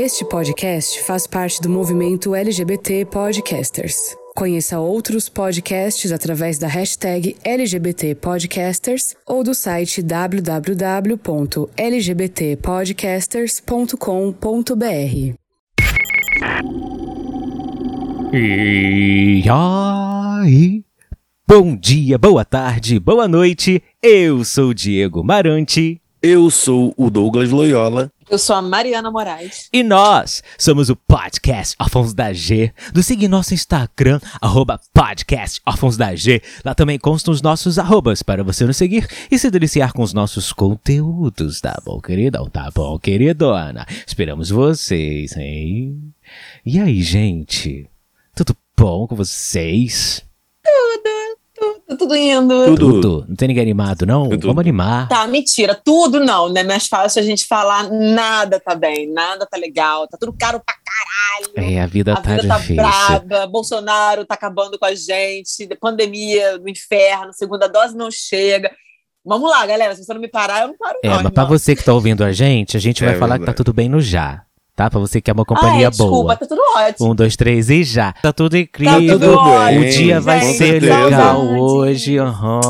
Este podcast faz parte do movimento LGBT Podcasters. Conheça outros podcasts através da hashtag LGBT Podcasters ou do site www.lgbtpodcasters.com.br. E aí? Bom dia, boa tarde, boa noite. Eu sou o Diego Marante. Eu sou o Douglas Loyola. Eu sou a Mariana Moraes. E nós somos o Podcast Órfãos da G. Do siga nosso Instagram, arroba Podcast Órfãos da G. Lá também constam os nossos arrobas para você nos seguir e se deliciar com os nossos conteúdos, tá bom, querida? Tá bom, queridona? Esperamos vocês, hein? E aí, gente? Tudo bom com vocês? Tudo, tudo indo. Tudo. Tudo? Não tem ninguém animado, não? Tudo. Vamos animar. Tá, mentira. Tudo não, né? Mais fácil a gente falar nada tá bem, nada tá legal, tá tudo caro pra caralho. É, a vida a tá vida tá difícil. braba, Bolsonaro tá acabando com a gente, de pandemia do inferno, segunda dose não chega. Vamos lá, galera. Se você não me parar, eu não paro, É, não. mas pra irmão. você que tá ouvindo a gente, a gente É vai falar que tá tudo bem no já. Tá? Pra você que é uma ah, companhia é, desculpa, boa. tá tudo ótimo. Um, dois, três e já. Tá tudo Tá incrível. tudo ótimo. o dia vai gente, ser certeza. legal hoje. aham.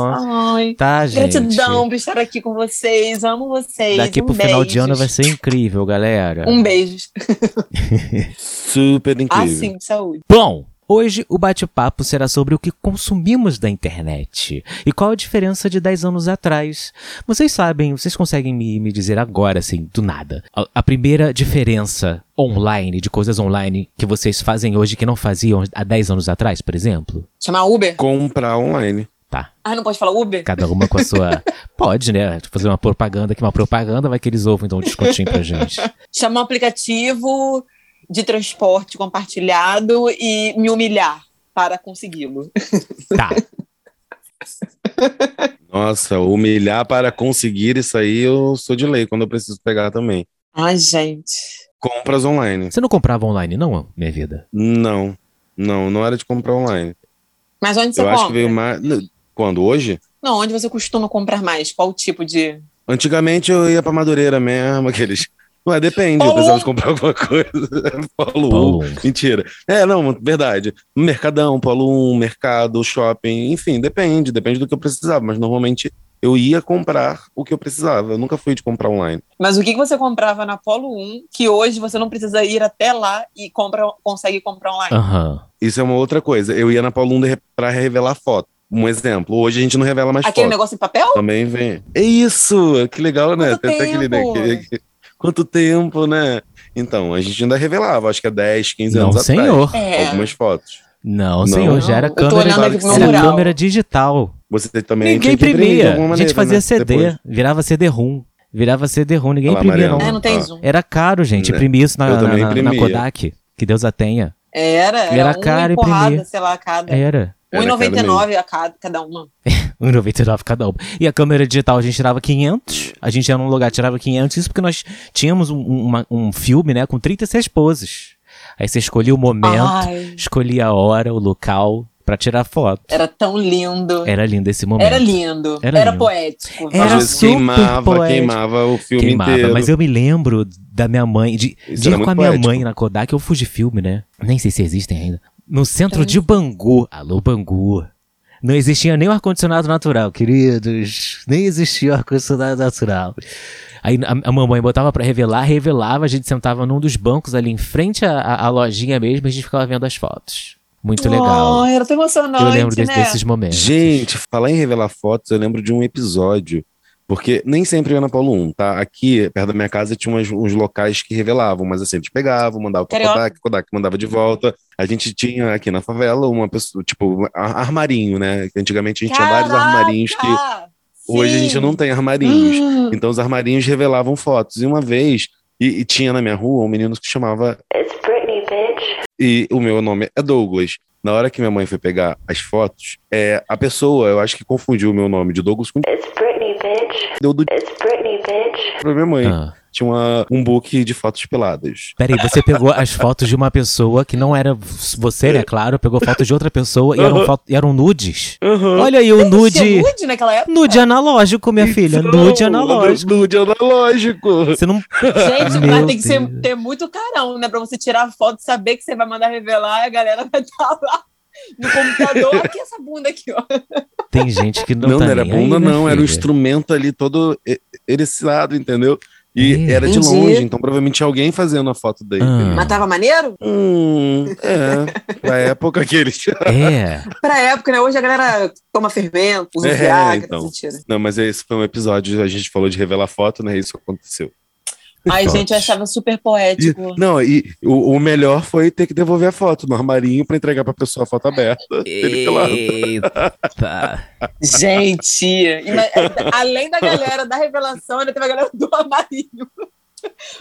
Ai, Tá, gente? gratidão por estar aqui com vocês. Amo vocês. Daqui um pro final de ano vai ser incrível, galera. Um beijo. Super incrível. Assim, de saúde. Bom, hoje o bate-papo será sobre o que consumimos da internet e qual a diferença de 10 anos atrás. Vocês sabem, vocês conseguem me, me dizer agora, assim, do nada, a, a primeira diferença online, de coisas online que vocês fazem hoje que não faziam há 10 anos atrás, por exemplo? Chamar Uber? Comprar online. Tá. Ah, não pode falar Uber? Cada uma com a sua. Pode, né? Fazer uma propaganda aqui, uma propaganda, vai que eles ouvem, então um descontinho pra gente. Chamar um aplicativo de transporte compartilhado e me humilhar para consegui-lo. Tá. Nossa, humilhar para conseguir isso aí, eu sou de lei quando eu preciso pegar também. Ai, gente. Compras online. Você não comprava online, não, minha vida? Não. Não, não era de comprar online. Mas onde você eu compra? acho que veio mais. Quando? Hoje? Não, onde você costuma comprar mais? Qual tipo de... Antigamente eu ia pra Madureira mesmo, aqueles. Ué, depende, eu Paulo. precisava de comprar alguma coisa. Paulo. Paulo. Mentira. É, não, verdade. Mercadão, Polo 1, mercado, shopping, enfim, depende, depende do que eu precisava, mas normalmente eu ia comprar o que eu precisava. Eu nunca fui de comprar online. Mas o que que você comprava na Polo 1 que hoje você não precisa ir até lá e compra, consegue comprar online? Aham. Isso é uma outra coisa. Eu ia na Paulo 1 de- pra revelar foto. Um exemplo. Hoje a gente não revela mais Aquele foto. negócio em papel? Também vem. É isso! Que legal, né? Tem até aquele, né, aquele- Quanto tempo, né? Então, a gente ainda revelava, acho que há 10, 15 Não, anos senhor. atrás. É. Algumas fotos. Não, Não. senhor, já era Eu tô câmera, olhando aqui pro meu era mural. câmera digital. Você também Ninguém tinha que imprimir de imprimia. alguma A gente fazia né? CD, Depois. virava CD-ROM. Virava CD-ROM, ninguém Olha lá, imprimia, Mariana. não. É, não tem Ah. zoom. Era caro, gente, Né. imprimir isso na, Eu também na- na imprimia. Kodak. Que Deus a tenha. Era, era, Era uma caro empurrada, imprimir. sei lá, cada. Era. Era caro 1,99 a cada, cada uma. 1,99 cada um. E a câmera digital a gente tirava 500. A gente ia num lugar tirava 500. Isso porque nós tínhamos um, uma- um filme, né, com 36 poses. Aí você escolhia o momento, Ai, escolhia a hora, o local pra tirar foto. era tão lindo. Era lindo esse momento. Era lindo. Era Era, lindo. poético. Era Às vezes super queimava, poético. queimava o filme Queimava, inteiro. mas eu me lembro da minha mãe, de, Isso de ir com a minha poético. mãe na Kodak, eu fugi filme, né? Nem sei se existem ainda. No centro de Bangu. Alô, Bangu. Não existia nem o ar-condicionado natural, queridos. Nem existia o ar-condicionado natural. Aí a, a mamãe botava pra revelar, revelava, a gente sentava num dos bancos ali em frente à, à- à lojinha mesmo e a gente ficava vendo as fotos. Muito legal. Ai, era tão emocionante, eu lembro desse- né? desses momentos. Gente, falar em revelar fotos, eu lembro de um episódio. Porque nem sempre ia na Paulo 1, tá? Aqui, perto da minha casa, tinha umas- uns locais que revelavam, mas assim, eles pegavam, mandavam pra Carioca. Kodak, Kodak mandava de volta. A gente tinha aqui na favela uma pessoa, tipo, armarinho, né? Que Antigamente a gente tinha vários Caraca! armarinhos que hoje a Sim. gente não tem armarinhos. Hum. Então os armarinhos revelavam fotos. E uma vez, e, e tinha na minha rua um menino que chamava. It's Britney, bitch. E o meu nome é Douglas. Na hora que minha mãe foi pegar as fotos, é, a pessoa, eu acho que confundiu o meu nome de Douglas com. It's Britney, bitch. Deu do It's Britney, bitch. pra minha mãe. Ah. Tinha uma- um book de fotos peladas. Peraí, você pegou as fotos de uma pessoa que não era você, né? Claro, pegou fotos de outra pessoa e eram, foto- e eram nudes. Aham. Olha aí o nude. nude naquela época? Nude analógico, minha filha. Nude analógico. Nude analógico. Você não. Gente, Meu mas tem que ser, ter muito carão, né? Pra você tirar a foto, saber que você vai mandar revelar, a galera vai estar lá no computador. Aqui essa bunda aqui, ó. Tem gente que não, Não, tá não era nem aí, bunda, minha não. Era o filha. instrumento ali todo e- eriçado, entendeu? E É. era de Entendi. longe, então provavelmente tinha alguém fazendo a foto dele. Ah. Mas tava maneiro? Hum, é. Na época que eles. É. Pra época, né? Hoje a galera toma fermento, usa É, Viagra, então. Não, mas esse foi um episódio, a gente falou de revelar foto, né? Isso aconteceu. Ai, Fotos. gente, eu achava super E- poético. não, e o, o melhor foi ter que devolver a foto no armarinho pra entregar pra pessoa a foto aberta. Eita. Gente, e além da galera da revelação, ainda teve a galera do armarinho.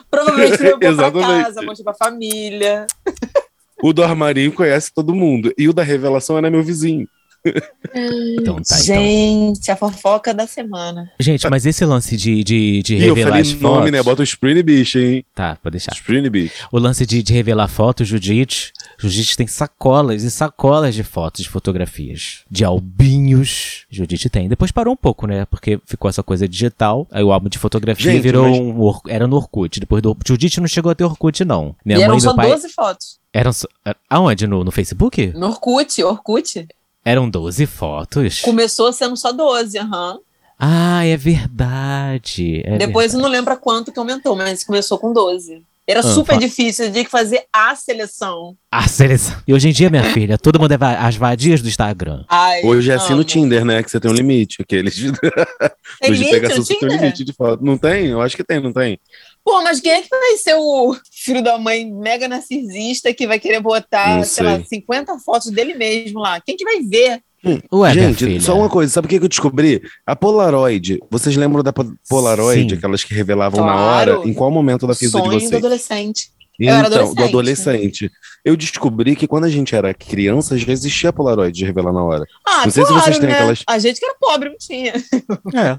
Provavelmente levou pra casa, mostrou pra família. O do armarinho conhece todo mundo. E o da revelação era meu vizinho. Então tá, então. Gente, a fofoca da semana. Gente, mas esse lance de, de, de E eu revelar falei as nome, fotos... né? Bota o Sprinny Beach, hein? Tá, pode deixar. Sprinny Beach. O lance de, de revelar fotos, Judite. Judite tem sacolas e sacolas de fotos, de fotografias. De albinhos. Judite tem. Depois parou um pouco, né? Porque ficou essa coisa digital. Aí o álbum de fotografia Gente, virou mas- um. Or- Era no Orkut. Depois do. Judite não chegou a ter Orkut, não. Minha e mãe eram só pai. 12 fotos. Eram. só- Aonde? No, no Facebook? No Orkut, Orkut. Eram 12 fotos. Começou sendo só 12, aham. Ah, é verdade. é Depois eu não lembro a quanto que aumentou, mas começou com 12. Era Ah, super fa- difícil, eu tinha que fazer a seleção. A seleção. E hoje em dia, minha filha, todo mundo é va- as vadias do Instagram. Ai, Hoje é assim no Tinder, né? Que você tem um limite. Aqueles de, Tem limite pegação no você tem um limite de foto. Não tem? Eu acho que tem, não tem? Pô, mas quem é que vai ser o filho da mãe mega narcisista que vai querer botar, Não sei lá, sei. 50 fotos dele mesmo lá? Quem que vai ver? Ué, minha Gente, só uma coisa. Sabe o que que eu descobri? A Polaroid. Vocês lembram da po- Polaroid? Sim. Aquelas que revelavam na Claro. hora? Em qual momento da vida de Sonho do vocês? adolescente. Eu era Então, do adolescente. adolescente. Eu descobri que quando a gente era criança, já existia Polaroid de revelar na hora. Ah, Não sei se claro, vocês têm né? aquelas- A gente que era pobre não tinha. É.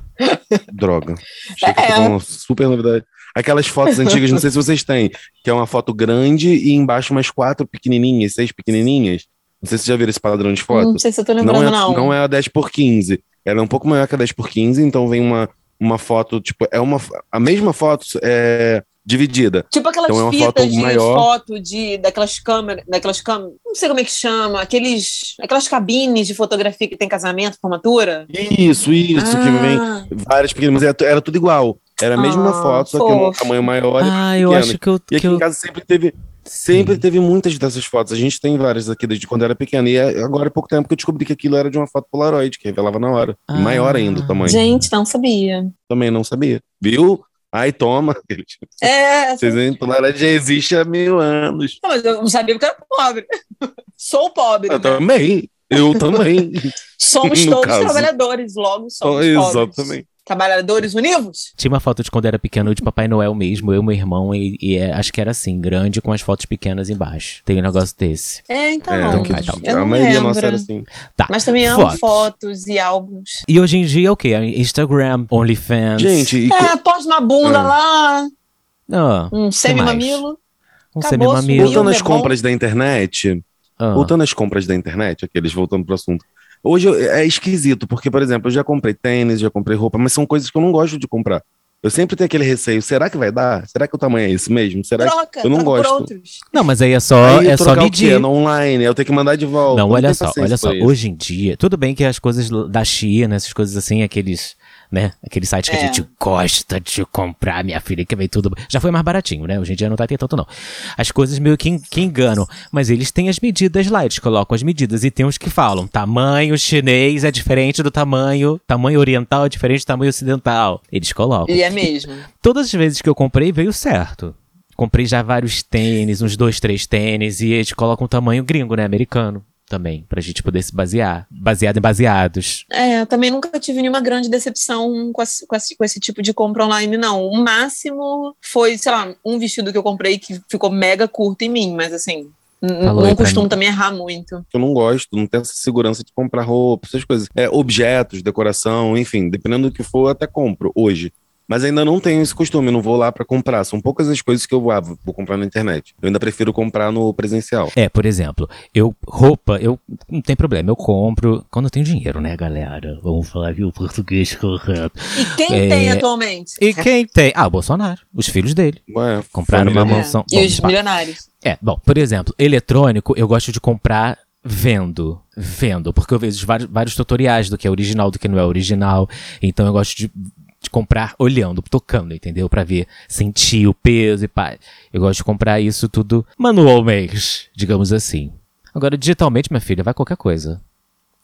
Droga. Achei que É. foi uma super novidade. Aquelas fotos antigas, não sei se vocês têm, que é uma foto grande e embaixo umas quatro pequenininhas, seis pequenininhas. Não sei se vocês já viram esse padrão de foto. Não sei se eu tô Não lembrando, é, não. não é a 10 por 15. Ela é um pouco maior que a 10 por 15, então vem uma, uma foto, tipo, é uma a mesma foto é dividida. Tipo aquelas Então é uma fitas foto de maior. foto de daquelas câmeras, daquelas câmeras, não sei como é que chama, aqueles, aquelas cabines de fotografia que tem casamento, formatura. Isso, isso, que vem Ah, várias pequenas, mas era, era tudo igual. Era a mesma Ah, foto, só que um tamanho maior. e Ah, eu pequena. acho que eu. E Que aqui eu... em casa sempre teve, sempre Sim. teve muitas dessas fotos. A gente tem várias aqui desde quando era pequeno. E é- agora há pouco tempo que eu descobri que aquilo era de uma foto Polaroid, que revelava na hora. Ah. maior ainda o tamanho. gente, não sabia. Também não sabia. Viu? Ai, toma. É, Vocês veem, Polaroid já existe há mil anos. não, mas eu não sabia porque eu era pobre. Sou pobre. Eu né? também. Eu também. Somos todos caso. trabalhadores, logo somos pobres. Trabalhadores univos? Tinha uma foto de quando era pequeno de Papai Noel mesmo, eu e meu irmão, e, e é- acho que era assim, grande, com as fotos pequenas embaixo. Tem um negócio desse. É, então. É, Então eu a não maioria lembro. nossa era assim. Tá. Mas também amo Fotos. fotos e álbuns. E hoje em dia é o quê? Instagram, OnlyFans. Gente, e, É, posta uma bunda Ah. lá, Ah, um semi-mamilo. um semi-mamilo. voltando às é bom. compras da internet, Ah, voltando às compras da internet, aqueles voltando pro assunto. Hoje eu- é esquisito, porque, por exemplo, eu já comprei tênis, já comprei roupa, mas são coisas que eu não gosto de comprar. Eu sempre tenho aquele receio, será que vai dar? Será que o tamanho é esse mesmo? Será que... Troca, eu não gosto. outros. Não, mas aí é só, Aí é só medir. online, eu tenho que mandar de volta. Não, Eu olha só, olha só. Hoje em dia, tudo bem que as coisas da China, essas coisas assim, aqueles, né? Aqueles sites que a É. gente gosta de comprar, minha filha, que vem tudo. Já foi mais baratinho, né? Hoje em dia não tá tendo tanto, não. As coisas meio que, que enganam. Mas eles têm as medidas lá, eles colocam as medidas. E tem uns que falam: tamanho chinês é diferente do tamanho. Tamanho oriental é diferente do tamanho ocidental. Eles colocam. E é mesmo. Todas as vezes que eu comprei, veio certo. Comprei já vários tênis, uns dois, três tênis, e eles colocam um tamanho gringo, né? Americano também, pra gente poder se basear. Baseado em baseados. É, eu também nunca tive nenhuma grande decepção com esse, com esse- com esse tipo de compra online, não. O máximo foi, sei lá, um vestido que eu comprei que ficou mega curto em mim, mas assim, Falou não costumo também errar muito. Eu não gosto, não tenho essa segurança de comprar roupa, essas coisas. É, objetos, decoração, enfim, dependendo do que for, eu até compro hoje. Mas ainda não tenho esse costume, não vou lá pra comprar. São poucas as coisas que eu vou, ah, vou comprar na internet. Eu ainda prefiro comprar no presencial. É, por exemplo, eu, roupa, eu não tem problema, eu compro quando eu tenho dinheiro, né, galera? Vamos falar aqui o português correto. E quem É. tem atualmente? E quem tem? Ah, o Bolsonaro, os filhos dele. Ué, Compraram família uma mansão. E Bom, os pá. milionários? É, bom, por exemplo, eletrônico eu gosto de comprar vendo. Vendo, porque eu vejo vários, vários tutoriais do que é original, do que não é original. Então eu gosto de, de comprar olhando, tocando, entendeu? Pra ver, sentir o peso e pá. Eu gosto de comprar isso tudo manualmente, digamos assim. Agora, digitalmente, minha filha, vai qualquer coisa.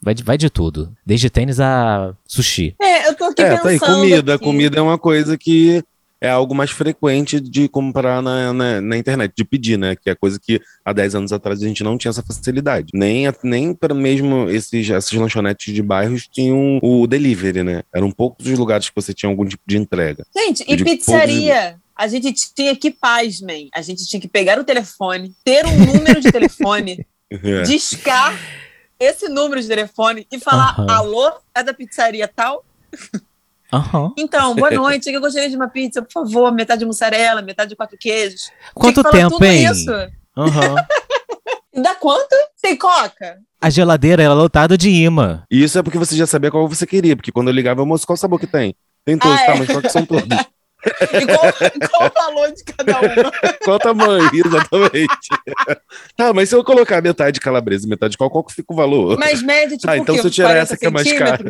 Vai de, vai de tudo. Desde tênis a sushi. É, eu tô aqui É, pensando. tá aí, comida. aqui. Comida é uma coisa que é algo mais frequente de comprar na, na, na internet, de pedir, né? Que é coisa que há 10 anos atrás a gente não tinha essa facilidade. Nem, nem para mesmo esses, essas lanchonetes de bairros tinham o delivery, né? Eram poucos os lugares que você tinha algum tipo de entrega. Gente, e pizzaria? A gente tinha que, pasmem, a gente tinha que pegar o telefone, ter um número de telefone, É. discar esse número de telefone e falar: Aham. alô, é da pizzaria tal? Aham. Então, boa noite, eu gostaria de uma pizza, por favor, metade de mussarela, metade de quatro queijos. Quanto que tempo, tudo hein? Isso. Aham. E dá quanto? Tem coca? A geladeira era lotada de imã. E isso é porque você já sabia qual você queria, porque quando eu ligava, moço, qual sabor que tem? Tem todos, Ah, tá, é. mas qual que são todos? E qual, qual o valor de cada uma? qual tamanho? Exatamente. tá, mas se eu colocar metade de calabresa e metade de qual, qual que fica o valor? Mas média, tipo, Ah, então o se eu tirar 40 essa que é mais cara.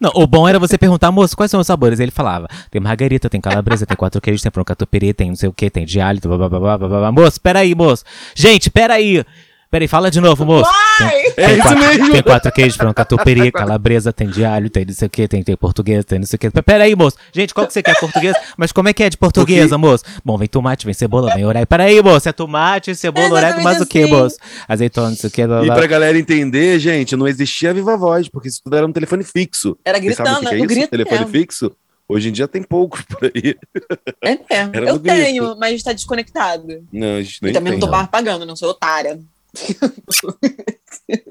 Não, o bom era você perguntar, moço, quais são os sabores? Ele falava, tem margarita, tem calabresa, tem quatro queijos, tem catupiry, tem não sei o que, tem de alho, blá, blá, blá, blá, blá, blá. Moço, peraí, moço. Gente, peraí. Peraí, fala de novo, moço. Vai! É Tem isso quatro, mesmo. tem quatro queijos, frango catupiry, calabresa, tem de alho, tem não sei o que, tem, tem português, tem não sei o que. Peraí, moço. Gente, qual que você quer português? Mas como é que é de portuguesa, moço? Bom, vem tomate, vem cebola, vem orégano. Peraí, moço, é tomate, cebola, orégano, mais o que, assim. moço? Azeitona, não sei o que, blá, E blá. pra galera entender, gente, não existia Viva Voz, porque isso tudo era um telefone fixo. Era Vocês sabem o gritando, que que é isso? grito telefone mesmo. fixo? Hoje em dia tem poucos por aí. É mesmo. Eu tenho, mas está desconectado. Não, a gente nem e também tem. não tô pagando, não sou otária.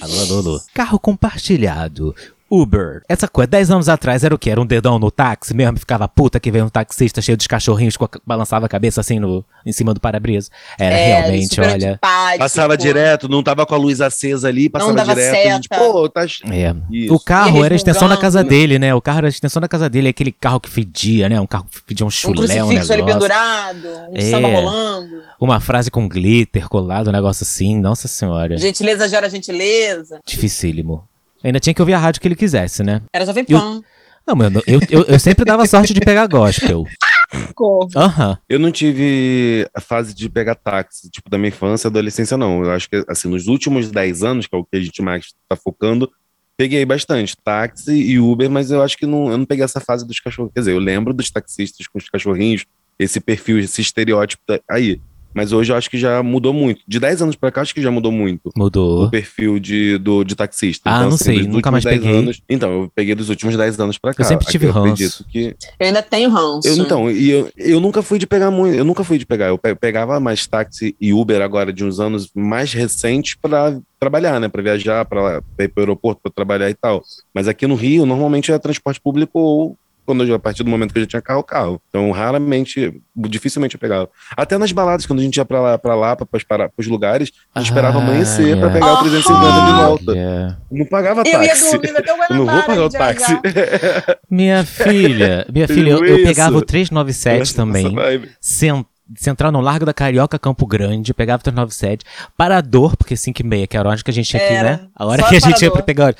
Alô, alô, alô. Carro compartilhado. Uber. Essa coisa, 10 anos atrás era o quê? Era um dedão no táxi mesmo? Ficava puta que veio um taxista cheio de cachorrinhos, com a- balançava a cabeça assim no, em cima do para-brisa. Era É, realmente, super olha. Passava direto, não tava com a luz acesa ali, passava dava direto. a gente, seta. Pô, tá. É. O carro Ia era a extensão da casa dele, né? O carro era a extensão da casa dele, aquele carro que fedia, né? Um carro que fedia um Um chulé, um crucifixo ali negócio. pendurado, um É. samba rolando. Uma frase com glitter colado, um negócio assim. Nossa senhora. Gentileza gera gentileza. Dificílimo. Ainda tinha que ouvir a rádio que ele quisesse, né? Era Jovem Eu- Pan. Não, mano, eu, eu, eu sempre dava sorte de pegar gospel. Aham. Eu não tive a fase de pegar táxi, tipo, da minha infância, adolescência, não. Eu acho que, assim, nos últimos 10 anos, que é o que a gente mais tá focando, peguei bastante táxi e Uber, mas eu acho que não, eu não peguei essa fase dos cachorros. Quer dizer, eu lembro dos taxistas com os cachorrinhos, esse perfil, esse estereótipo aí. Mas hoje eu acho que já mudou muito. De 10 anos pra cá, acho que já mudou muito. o Mudou. perfil de, do, de taxista. Ah, não assim, sei, nunca mais 10 peguei. Anos, então, eu peguei dos últimos 10 anos pra cá. sempre tive Aqui eu ranço. acredito que Eu ainda tenho ranço. eu, então, e eu, eu nunca fui de pegar muito, eu nunca fui de pegar, eu pe- pegava mais táxi e Uber agora de uns anos mais recentes para trabalhar, né, para viajar, para ir para o aeroporto para trabalhar e tal. Mas aqui no Rio, normalmente é transporte público ou quando eu, a partir do momento que eu já tinha carro, carro. Então, raramente, dificilmente eu pegava. Até nas baladas, quando a gente ia para lá, para lá, para os lugares, a gente esperava Ah, amanhecer para é. pegar o 350 de volta. Olha. Não pagava Eu ia táxi. dormir até o Eu não vou pagar o táxi. Minha filha, minha filha, eu, eu pegava o 397 Essa- também. Cen- Central no Largo da Carioca, Campo Grande, pegava o 397. Parador, porque 5 e meia, que era a hora que a gente ia aqui, Era. né? A hora que a gente ia Parador. pra pegar. hora.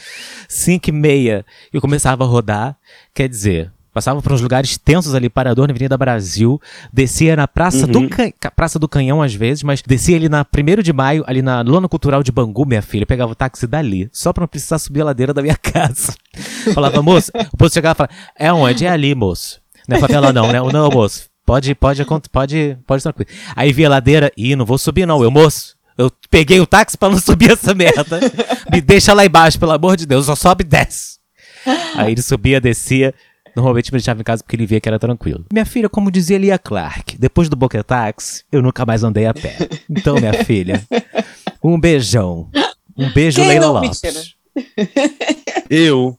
5 e meia. Eu começava a rodar. Quer dizer, passava por uns lugares tensos ali, Parador, na Avenida Brasil. Descia na Praça, Uhum. do, Can- Ca- Praça do Canhão, às vezes, mas descia ali na 1 de maio, ali na Lona Cultural de Bangu, minha filha. Pegava o táxi dali, só pra não precisar subir a ladeira da minha casa. Falava, moço, o posto chegava e falava, é onde? É ali, moço. Não é favela não, né? Não, moço. Pode, pode, pode, pode tranquilo. Aí via a ladeira, e não vou subir não, eu, moço. Eu peguei o táxi pra não subir essa merda. Me deixa lá embaixo, pelo amor de Deus, só sobe e desce. Aí ele subia, descia. Normalmente me deixava em casa porque ele via que era tranquilo. Minha filha, como dizia Lia Clark, depois do Boquetax, eu nunca mais andei a pé. Então, minha filha, um beijão. Um beijo, Quem Leila não? Lopes. Mentira. Eu,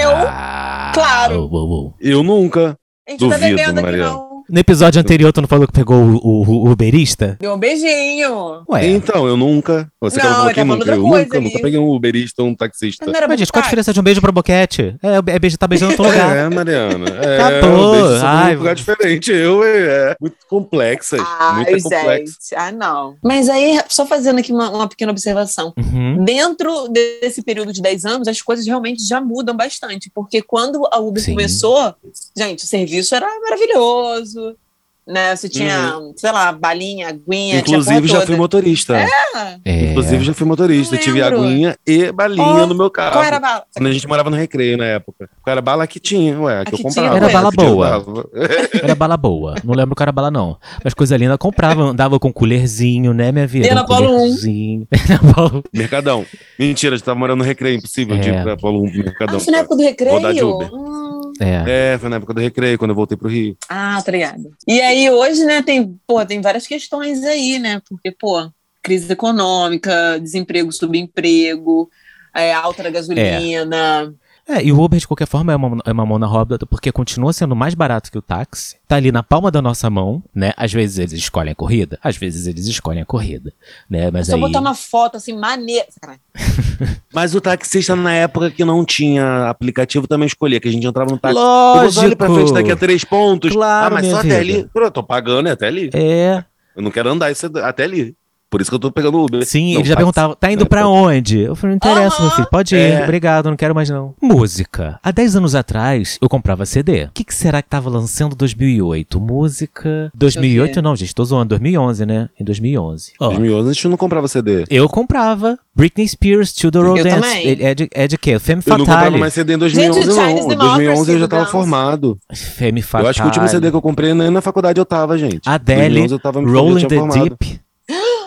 Eu? Ah, Claro. uou. eu nunca. A gente tá Duvido, bebendo aqui, Mariana. não. No episódio anterior, tu não falou que pegou o, o, o uberista? Deu um beijinho. Ué, Então, eu nunca. Você Não, que falou ele que tá falando nunca. outra Eu coisa nunca, ali. nunca peguei um uberista ou um taxista. Não era mas gente, qual a diferença de um beijo pra boquete? É, é beijo, tá beijando em outro lugar. É, Mariana. É, Acabou. um beijo sobre Ai, um lugar diferente. Eu, é. Muito complexas. Ai, muito complexas. gente. Ah, não. Mas aí, só fazendo aqui uma, uma pequena observação. Uhum. Dentro desse período de 10 anos, as coisas realmente já mudam bastante. Porque quando a Uber Sim. começou, gente, o serviço era maravilhoso. Né? Você tinha, sei lá, balinha, aguinha, tinha a Inclusive, já toda. fui motorista. Ah, É. Inclusive, já fui motorista. Tive aguinha e balinha Ó, no meu carro. Qual era a bala? Quando a gente morava no recreio na época. Qual era a bala que tinha, ué, A que eu que comprava. tinha, Era bala boa. Era bala boa. Não lembro qual era bala, não. Mas coisa linda, comprava, andava com colherzinho, né, minha vida? Ia na Um Polo um. colherzinho. Na Polo um. Mercadão. Mentira, a gente tava morando no recreio. Impossível de É. ir pra Paulo um Mercadão. Ah, foi na época do Rodar de recreio? Uber. Hum. É. É, foi na época do recreio, quando eu voltei pro Rio. Ah, tá ligado. E aí, hoje, né, tem, pô, tem várias questões aí, né? Porque, pô, crise econômica, desemprego, subemprego, é, alta da gasolina. É, e o Uber, de qualquer forma, é uma, é uma mão na roda, porque continua sendo mais barato que o táxi. Tá ali na palma da nossa mão, né? Às vezes eles escolhem a corrida, às vezes eles escolhem a corrida, né? Mas Só aí... botar uma foto assim, maneira. Mas o taxista, na época que não tinha aplicativo, também escolhia, que a gente entrava no táxi. Lógico! olha pra frente daqui a três pontos. Claro, ah, mas só até vida. ali. Pô, eu tô pagando, é até ali. É, Eu não quero andar isso é até ali. Por isso que eu tô pegando o Uber. sim, Não, ele já táxi. perguntava, tá indo pra então. onde? Eu falei, não interessa, meu filho, pode ir, É. obrigado, não quero mais não. Música. Há 10 anos atrás, eu comprava CD. O que, que será que tava lançando em 2008? Música... 2008 não, gente, tô zoando, 2011, né? Em 2011. Ó, 2011 a gente não comprava CD. Eu comprava Britney Spears, To The Road Dance. também. Ele É de, é de quê? Femme Eu não comprava Fatale. mais CD em 2011, Gente, não. Em 2011 eu já tava do formado. Femme Fatale. Eu acho que o último CD que eu comprei nem na faculdade eu tava, gente. Adele, 2011 eu tava Rolling the formado. Deep.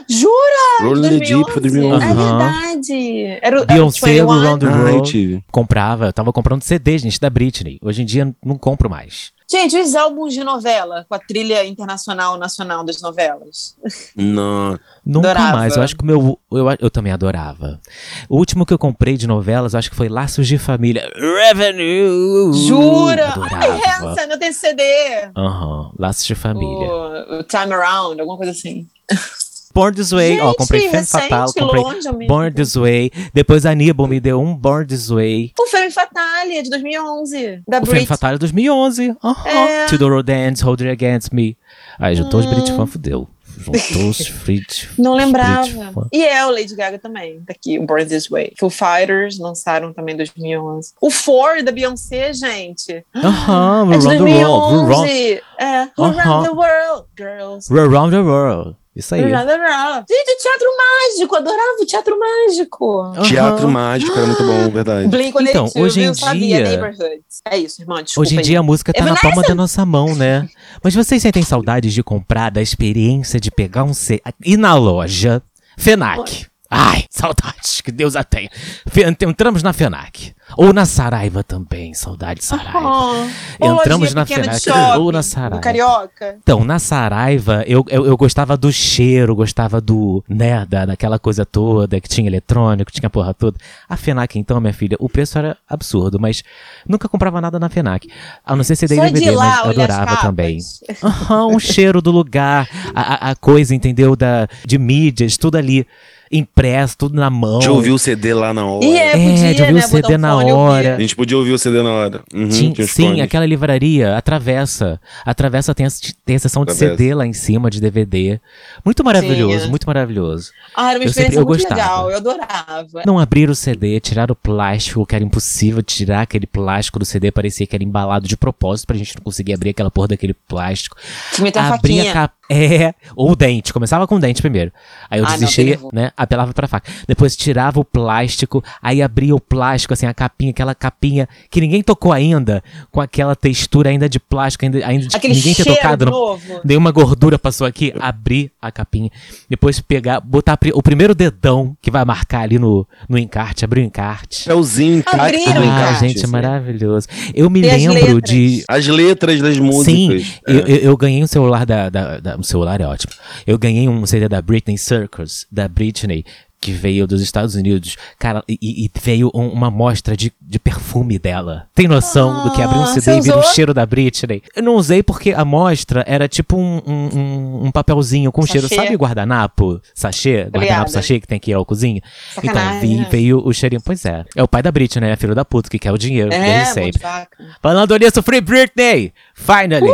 Jura? Rolling the Deep foi 2011. É verdade. Era, Beyoncé, 21. Around the World. tive. Comprava, eu tava comprando CD, gente, da Britney. Hoje em dia não compro mais. Gente, os álbuns de novela, com a trilha internacional, nacional das novelas. Não. Nunca Adorava. mais. Eu acho que o meu. Eu, eu também adorava. O último que eu comprei de novelas, eu acho que foi Laços de Família. Revenue! Jura? Adorava. Ai, essa, eu tenho CD. Aham, Laços de Família. O, o Time Around, alguma coisa assim. Born This Way, ó, Gente, comprei Femme recente, Fatale, comprei longe, amigo. Born This Way. Depois a Aníbal me deu um Born This Way. O Femme Fatale, de 2011. Da O Femme Brit. Fatale 2011. Aham. É. To the Road Dance, Hold It Against Me. Aí juntou os Hum. Brit Fan, fudeu. Juntou os Brit Não os lembrava. E é o Lady Gaga também, tá aqui, o Born This Way. Foo Fighters lançaram também em 2011. O Four da Beyoncé, gente. Aham, É de Around the World. We're 2011. É, Around the World, girls. We're Around the World. Isso aí. Around the world. Gente, o Teatro Mágico, adorava o Teatro Mágico. Teatro Aham. mágico era muito bom, verdade. Blink-182, Então, hoje em eu sabia, dia- Neighborhood. É isso, irmã, desculpa Hoje em aí. dia a música tá na palma da nossa mão, né? Mas vocês sentem saudades de comprar, da experiência de pegar um C. Ir na loja. FENAC. Ai, saudades, que Deus a tenha. Entramos na FENAC. Ou na Saraiva também, saudade de Saraiva. Ah, ou Entramos na FENAC shopping, ou na Saraiva. Carioca. Então, na Saraiva, eu, eu, eu gostava do cheiro, gostava do, né, da, daquela coisa toda, que tinha eletrônico, tinha porra toda. A FENAC, então, minha filha, o preço era absurdo, mas nunca comprava nada na FENAC. A não ser CD e Só de DVD, lá, mas adorava também. Aham, o cheiro do lugar, a, a, a coisa, entendeu, da, de mídias, tudo ali impresso, tudo na mão. Deixa eu ouvir o CD lá na hora. E é, É, podia, de ouvir né, o CD um na hora. A gente podia ouvir o CD na hora. Uhum, Tinha- tinha os sim, fones. aquela livraria, atravessa. Atravessa tem a, tem a seção de. CD lá em cima, de DVD. Muito maravilhoso, Tinha. muito maravilhoso. Ah, era uma Eu sempre- experiência eu muito gostava. legal, eu adorava. Não abrir o CD, tirar o plástico, que era impossível tirar aquele plástico do CD, parecia que era embalado de propósito pra gente não conseguir abrir aquela porra daquele plástico. Tinha Abrir a faquinha. É, ou o dente. Começava com o dente primeiro. Aí eu Ah, não, desistia, nervoso. né? Apelava pra faca. Depois tirava o plástico, aí abria o plástico, assim, a capinha, aquela capinha que ninguém tocou ainda, com aquela textura ainda de plástico, ainda, ainda de Aquele ninguém cheiro tocado. Não, novo. Nenhuma gordura passou aqui, abrir a capinha. Depois pegar, botar o primeiro dedão que vai marcar ali no, no encarte, abrir o encarte. Papelzinho, encarte Abriram do o Ah, encarte. gente, é maravilhoso. Eu me E as lembro letras? de. As letras das músicas. Sim, é. eu, eu, eu ganhei um celular da, da, da- Um celular é ótimo. Eu ganhei um CD da Britney Circus, da Britney, que veio dos Estados Unidos. Cara, e, e veio um- uma amostra de, de perfume dela. Tem noção do que abrir um Ah, CD e vir o cheiro da Britney? Eu não usei porque a amostra era tipo um, um, um- papelzinho com cheiro. Sachê. Sabe guardanapo? Sachê? Guardanapo sachê que tem que ir ao cozinha? Então, Sacanagem, vi, né? veio o cheirinho. Pois é. É o pai da Britney, né? Filho da puta, que quer o dinheiro. desde É, sempre. muito vaca. Falando nisso, Free Britney! Finally!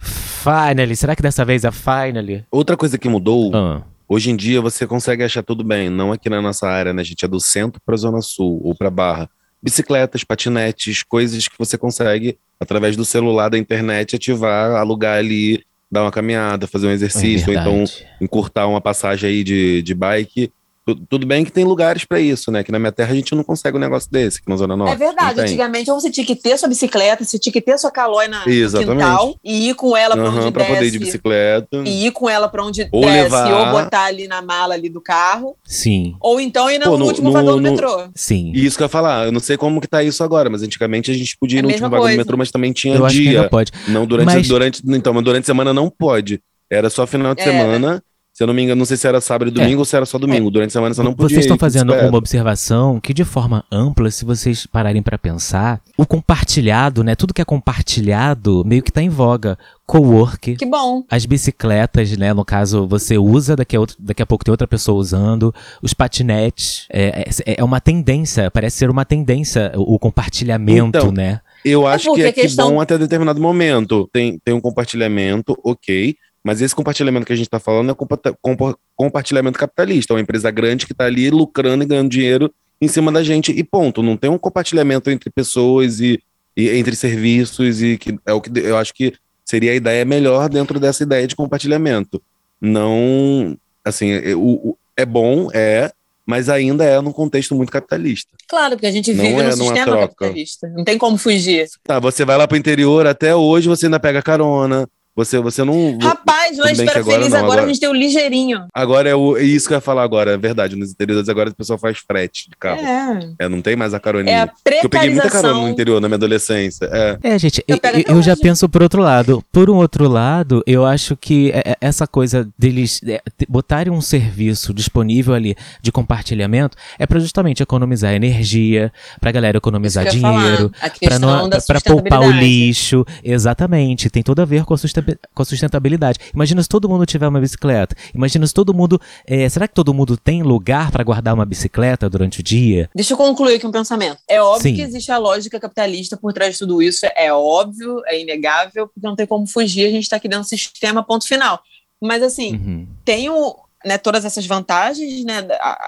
Finally! Será que dessa vez é finally? Outra coisa que mudou, Ah, hoje em dia você consegue achar tudo bem, não aqui na nossa área, né? A gente é do centro para zona sul ou para barra. Bicicletas, patinetes, coisas que você consegue, através do celular, da internet, ativar, alugar ali, dar uma caminhada, fazer um é exercício, ou então encurtar uma passagem aí de, de bike. Tu- Tudo bem que tem lugares para isso, né? Que na minha terra a gente não consegue um negócio desse, aqui na Zona Norte. É verdade, não antigamente ou você tinha que ter sua bicicleta, você tinha que ter sua calói na, no Exatamente. quintal e ir com ela pra Aham, onde pra poder ir desce. de bicicleta. E ir com ela pra onde Ou desce, levar- ou botar ali na mala ali do carro, Sim, ou então ir no, Pô, no- último no- vagão do no- metrô. sim. E isso que eu ia falar, eu não sei como que tá isso agora, mas antigamente a gente podia ir É no último mesma vagão do coisa. metrô, mas também tinha Eu acho que dia. ainda pode. Não, durante, Mas- durante, então, mas durante a semana não pode. Era só final de Era. semana. Se eu não me engano, não sei se era sábado e domingo ou se era só domingo. Durante a semana você não podia Vocês estão fazendo uma observação que, de forma ampla, se vocês pararem pra pensar, o compartilhado, né? Tudo que é compartilhado meio que tá em voga. Co-work, Que bom. as bicicletas, né? No caso, você usa, daqui a, outro- daqui a pouco tem outra pessoa usando. Os patinetes. É, é, é uma tendência, parece ser uma tendência o, o compartilhamento, Então, né? Eu acho porque que é que questão- bom até determinado momento. Tem, tem um compartilhamento, ok. Mas esse compartilhamento que a gente está falando é compa- compa- compartilhamento capitalista. É uma empresa grande que está ali lucrando e ganhando dinheiro em cima da gente e ponto. Não tem um compartilhamento entre pessoas e, e entre serviços e que é o que eu acho que seria a ideia melhor dentro dessa ideia de compartilhamento. Não, assim, é, o- o- é bom, é, mas ainda é num contexto muito capitalista. Claro, porque a gente Não vive é num numa sistema capitalista. Não tem como fugir. Tá, você vai lá pro interior, até hoje você ainda pega carona. Você, você não. Rapaz, bem Espera Feliz, não, agora, agora- a gente tem o ligeirinho. Agora é, o, é isso que eu ia falar agora, é verdade. Nos interiores agora o pessoal faz frete de carro. É. É, não tem mais a caroninha. É a Porque eu peguei muita carona no precarização. interior na minha adolescência. É. É, gente, Eu eu, eu já penso por outro lado. Por um outro lado, eu acho que é- é essa coisa deles botarem um serviço disponível ali de compartilhamento é pra justamente economizar energia, pra galera economizar dinheiro, pra, não, da pra poupar o sustentabilidade. lixo. Exatamente, tem tudo a ver com a, susten- com a sustentabilidade. Imagina se todo mundo tiver uma bicicleta. Imagina se todo mundo. é, será que todo mundo tem lugar pra guardar uma bicicleta durante o dia? Deixa eu concluir aqui um pensamento. É óbvio Sim. que existe a lógica capitalista por trás de tudo isso. É óbvio, é inegável, porque não tem como fugir. A gente está aqui dentro do sistema, ponto final. Mas, assim, Uhum. tem o, né, todas essas vantagens, né,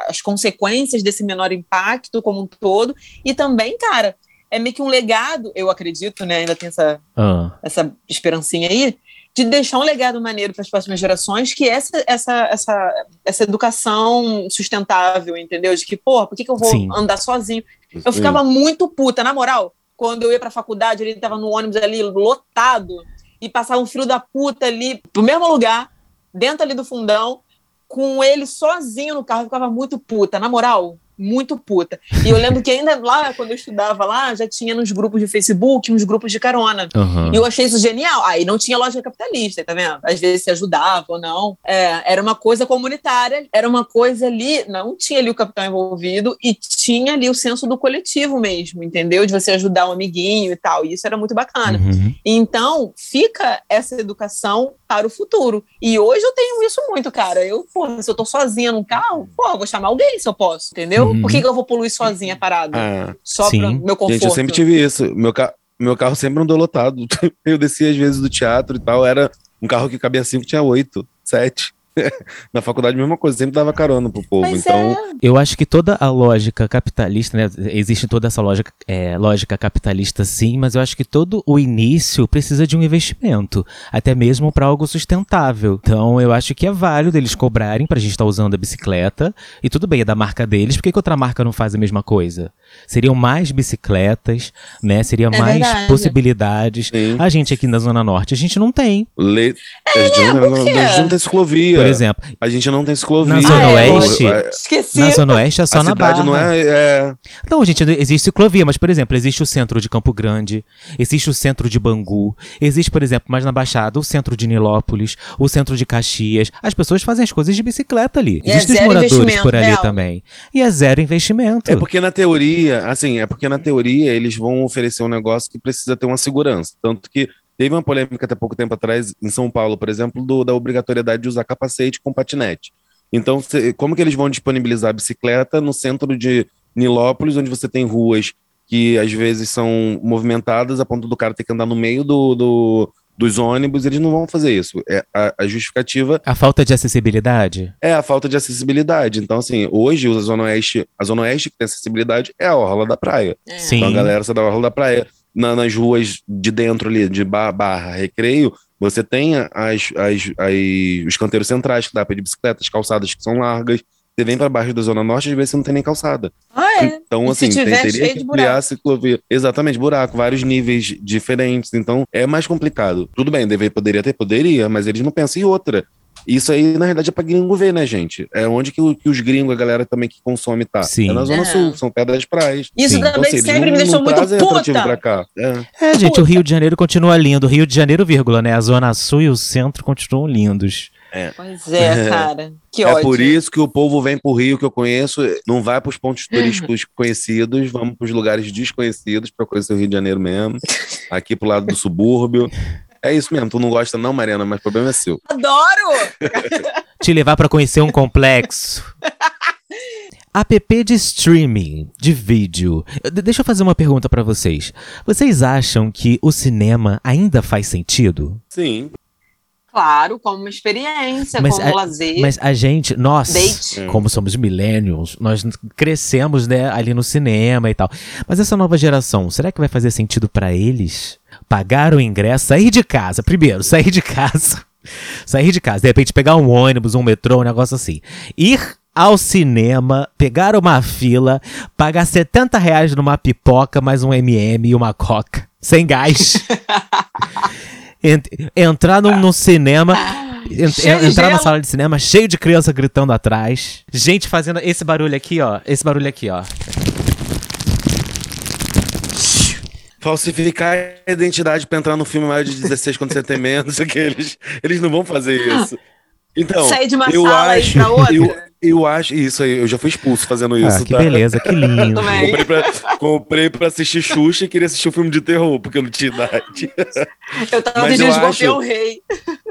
as consequências desse menor impacto como um todo. E também, cara, é meio que um legado, eu acredito, né? Ainda tem essa, Ah, essa esperancinha aí, de deixar um legado maneiro para as próximas gerações, que é essa, essa, essa, essa educação sustentável, entendeu? De que, porra, por que, que eu vou Sim. andar sozinho? Eu ficava muito puta, na moral, quando eu ia pra faculdade, ele tava no ônibus ali lotado e passava um filho da puta ali pro mesmo lugar, dentro ali do fundão, com ele sozinho no carro, eu ficava muito puta, na moral, muito puta. E eu lembro que ainda lá, quando eu estudava lá, já tinha nos grupos de Facebook, uns grupos de carona. aham. E eu achei isso genial. Aí não tinha lógica capitalista, tá vendo? Às vezes se ajudava ou não. É, era uma coisa comunitária, era uma coisa ali, não tinha ali o capital envolvido e tinha ali o senso do coletivo mesmo, entendeu? De você ajudar um amiguinho e tal. E isso era muito bacana. Uhum. Então, fica essa educação para o futuro. E hoje eu tenho isso muito, cara. Eu, pô, se eu tô sozinha num carro, pô, eu vou chamar alguém se eu posso, entendeu? Uhum. Por que, que eu vou poluir sozinha parada? Ah, Só sim. meu conforto. gente, eu sempre tive isso. Meu, ca... meu carro sempre andou lotado. Eu descia às vezes do teatro e tal. Era um carro que cabia cinco, tinha oito, sete. Na faculdade, mesma coisa, sempre dava carona pro povo. Mas então, é. Eu acho que toda a lógica capitalista, né? Existe toda essa lógica, é, lógica capitalista, sim, mas eu acho que todo o início precisa de um investimento, até mesmo para algo sustentável. Então, eu acho que é válido eles cobrarem pra gente estar usando a bicicleta, e tudo bem, é da marca deles, por que, que outra marca não faz a mesma coisa? Seriam mais bicicletas, né? Seria É mais verdade. possibilidades. Sim. A gente aqui na Zona Norte, a gente não tem. le... a, gente não, É, a gente não tem ciclovia. Por exemplo, A gente não tem ciclovia. Na Zona Ah, é, Oeste, A, Esqueci. na Zona Oeste é só a na cidade Barra. não é, é. Não, gente, existe ciclovia, mas, por exemplo, existe o centro de Campo Grande, existe o centro de Bangu, existe, por exemplo, mais na Baixada, o centro de Nilópolis, o centro de Caxias. As pessoas fazem as coisas de bicicleta ali. E é Existem os zero moradores por ali real. também. E é zero investimento. É porque na teoria, assim, é porque na teoria eles vão oferecer um negócio que precisa ter uma segurança. Tanto que teve uma polêmica até pouco tempo atrás em São Paulo, por exemplo, do- da obrigatoriedade de usar capacete com patinete. Então, cê- como que eles vão disponibilizar a bicicleta no centro de Nilópolis, onde você tem ruas que às vezes são movimentadas a ponto do cara ter que andar no meio do, do- dos ônibus, eles não vão fazer isso. É, a, a justificativa A falta de acessibilidade? é a falta de acessibilidade. Então, assim, hoje a Zona Oeste, a Zona Oeste que tem acessibilidade é a orla da praia. É. Sim. Então a galera sai da orla da praia. Na- nas ruas de dentro ali, de ba- barra, recreio, você tem as, as, as- os canteiros centrais que dá para ir de bicicleta, as calçadas que são largas. Você vem para baixo da Zona Norte, às vezes você não tem nem calçada. Ah, é. Então, E assim, se tiver teria que ampliar a ciclovia. Exatamente, buraco, vários níveis diferentes. Então, é mais complicado. Tudo bem, deve, poderia ter, poderia, mas eles não pensam em outra. Isso aí, na verdade, é pra gringo ver, né, gente? É onde que, o- que os gringos, a galera também que consome, tá? Sim. É na Zona É. Sul, são perto das praias. Isso Sim. também Então, assim, sempre não- me deixou muito puta. pra cá. É. É, gente, o Rio de Janeiro continua lindo. O Rio de Janeiro, vírgula, né? A Zona Sul e o centro continuam lindos. Pois é, cara. Que É ódio. por isso que o povo vem pro Rio, que eu conheço, não vai pros pontos turísticos conhecidos, vamos pros lugares desconhecidos pra conhecer o Rio de Janeiro mesmo. Aqui pro lado do subúrbio. É isso mesmo, tu não gosta não, Mariana, mas o problema é seu. Adoro! Te levar pra conhecer um complexo. App de streaming de vídeo. De- Deixa eu fazer uma pergunta pra vocês. Vocês acham que o cinema ainda faz sentido? Sim. Claro, como uma experiência, Mas como a- lazer. Mas a gente, nós, Date. como somos millennials, nós crescemos, né, ali no cinema e tal. Mas essa nova geração, será que vai fazer sentido pra eles pagar o ingresso, sair de casa, primeiro, sair de casa, sair de casa, de repente pegar um ônibus, um metrô, um negócio assim, ir ao cinema, pegar uma fila, pagar 70 reais numa pipoca, mais um MM e uma coca, sem gás. Ent- entrar num, num cinema, en- Cheio de entrar na sala de cinema, cheio de criança gritando atrás, gente fazendo esse barulho aqui, ó, esse barulho aqui, ó. Falsificar a identidade pra entrar no filme maior de 16 quando você tem menos, que eles, eles não vão fazer isso. Então, Sair de uma eu sala e ir acho, pra outra. eu, eu acho isso aí, eu já fui expulso fazendo isso, Ah, que tá? beleza, que lindo. Comprei pra, comprei pra assistir Xuxa e queria assistir um filme de terror, porque eu não tinha idade. Eu tava Mas pedindo Escorpião Rei.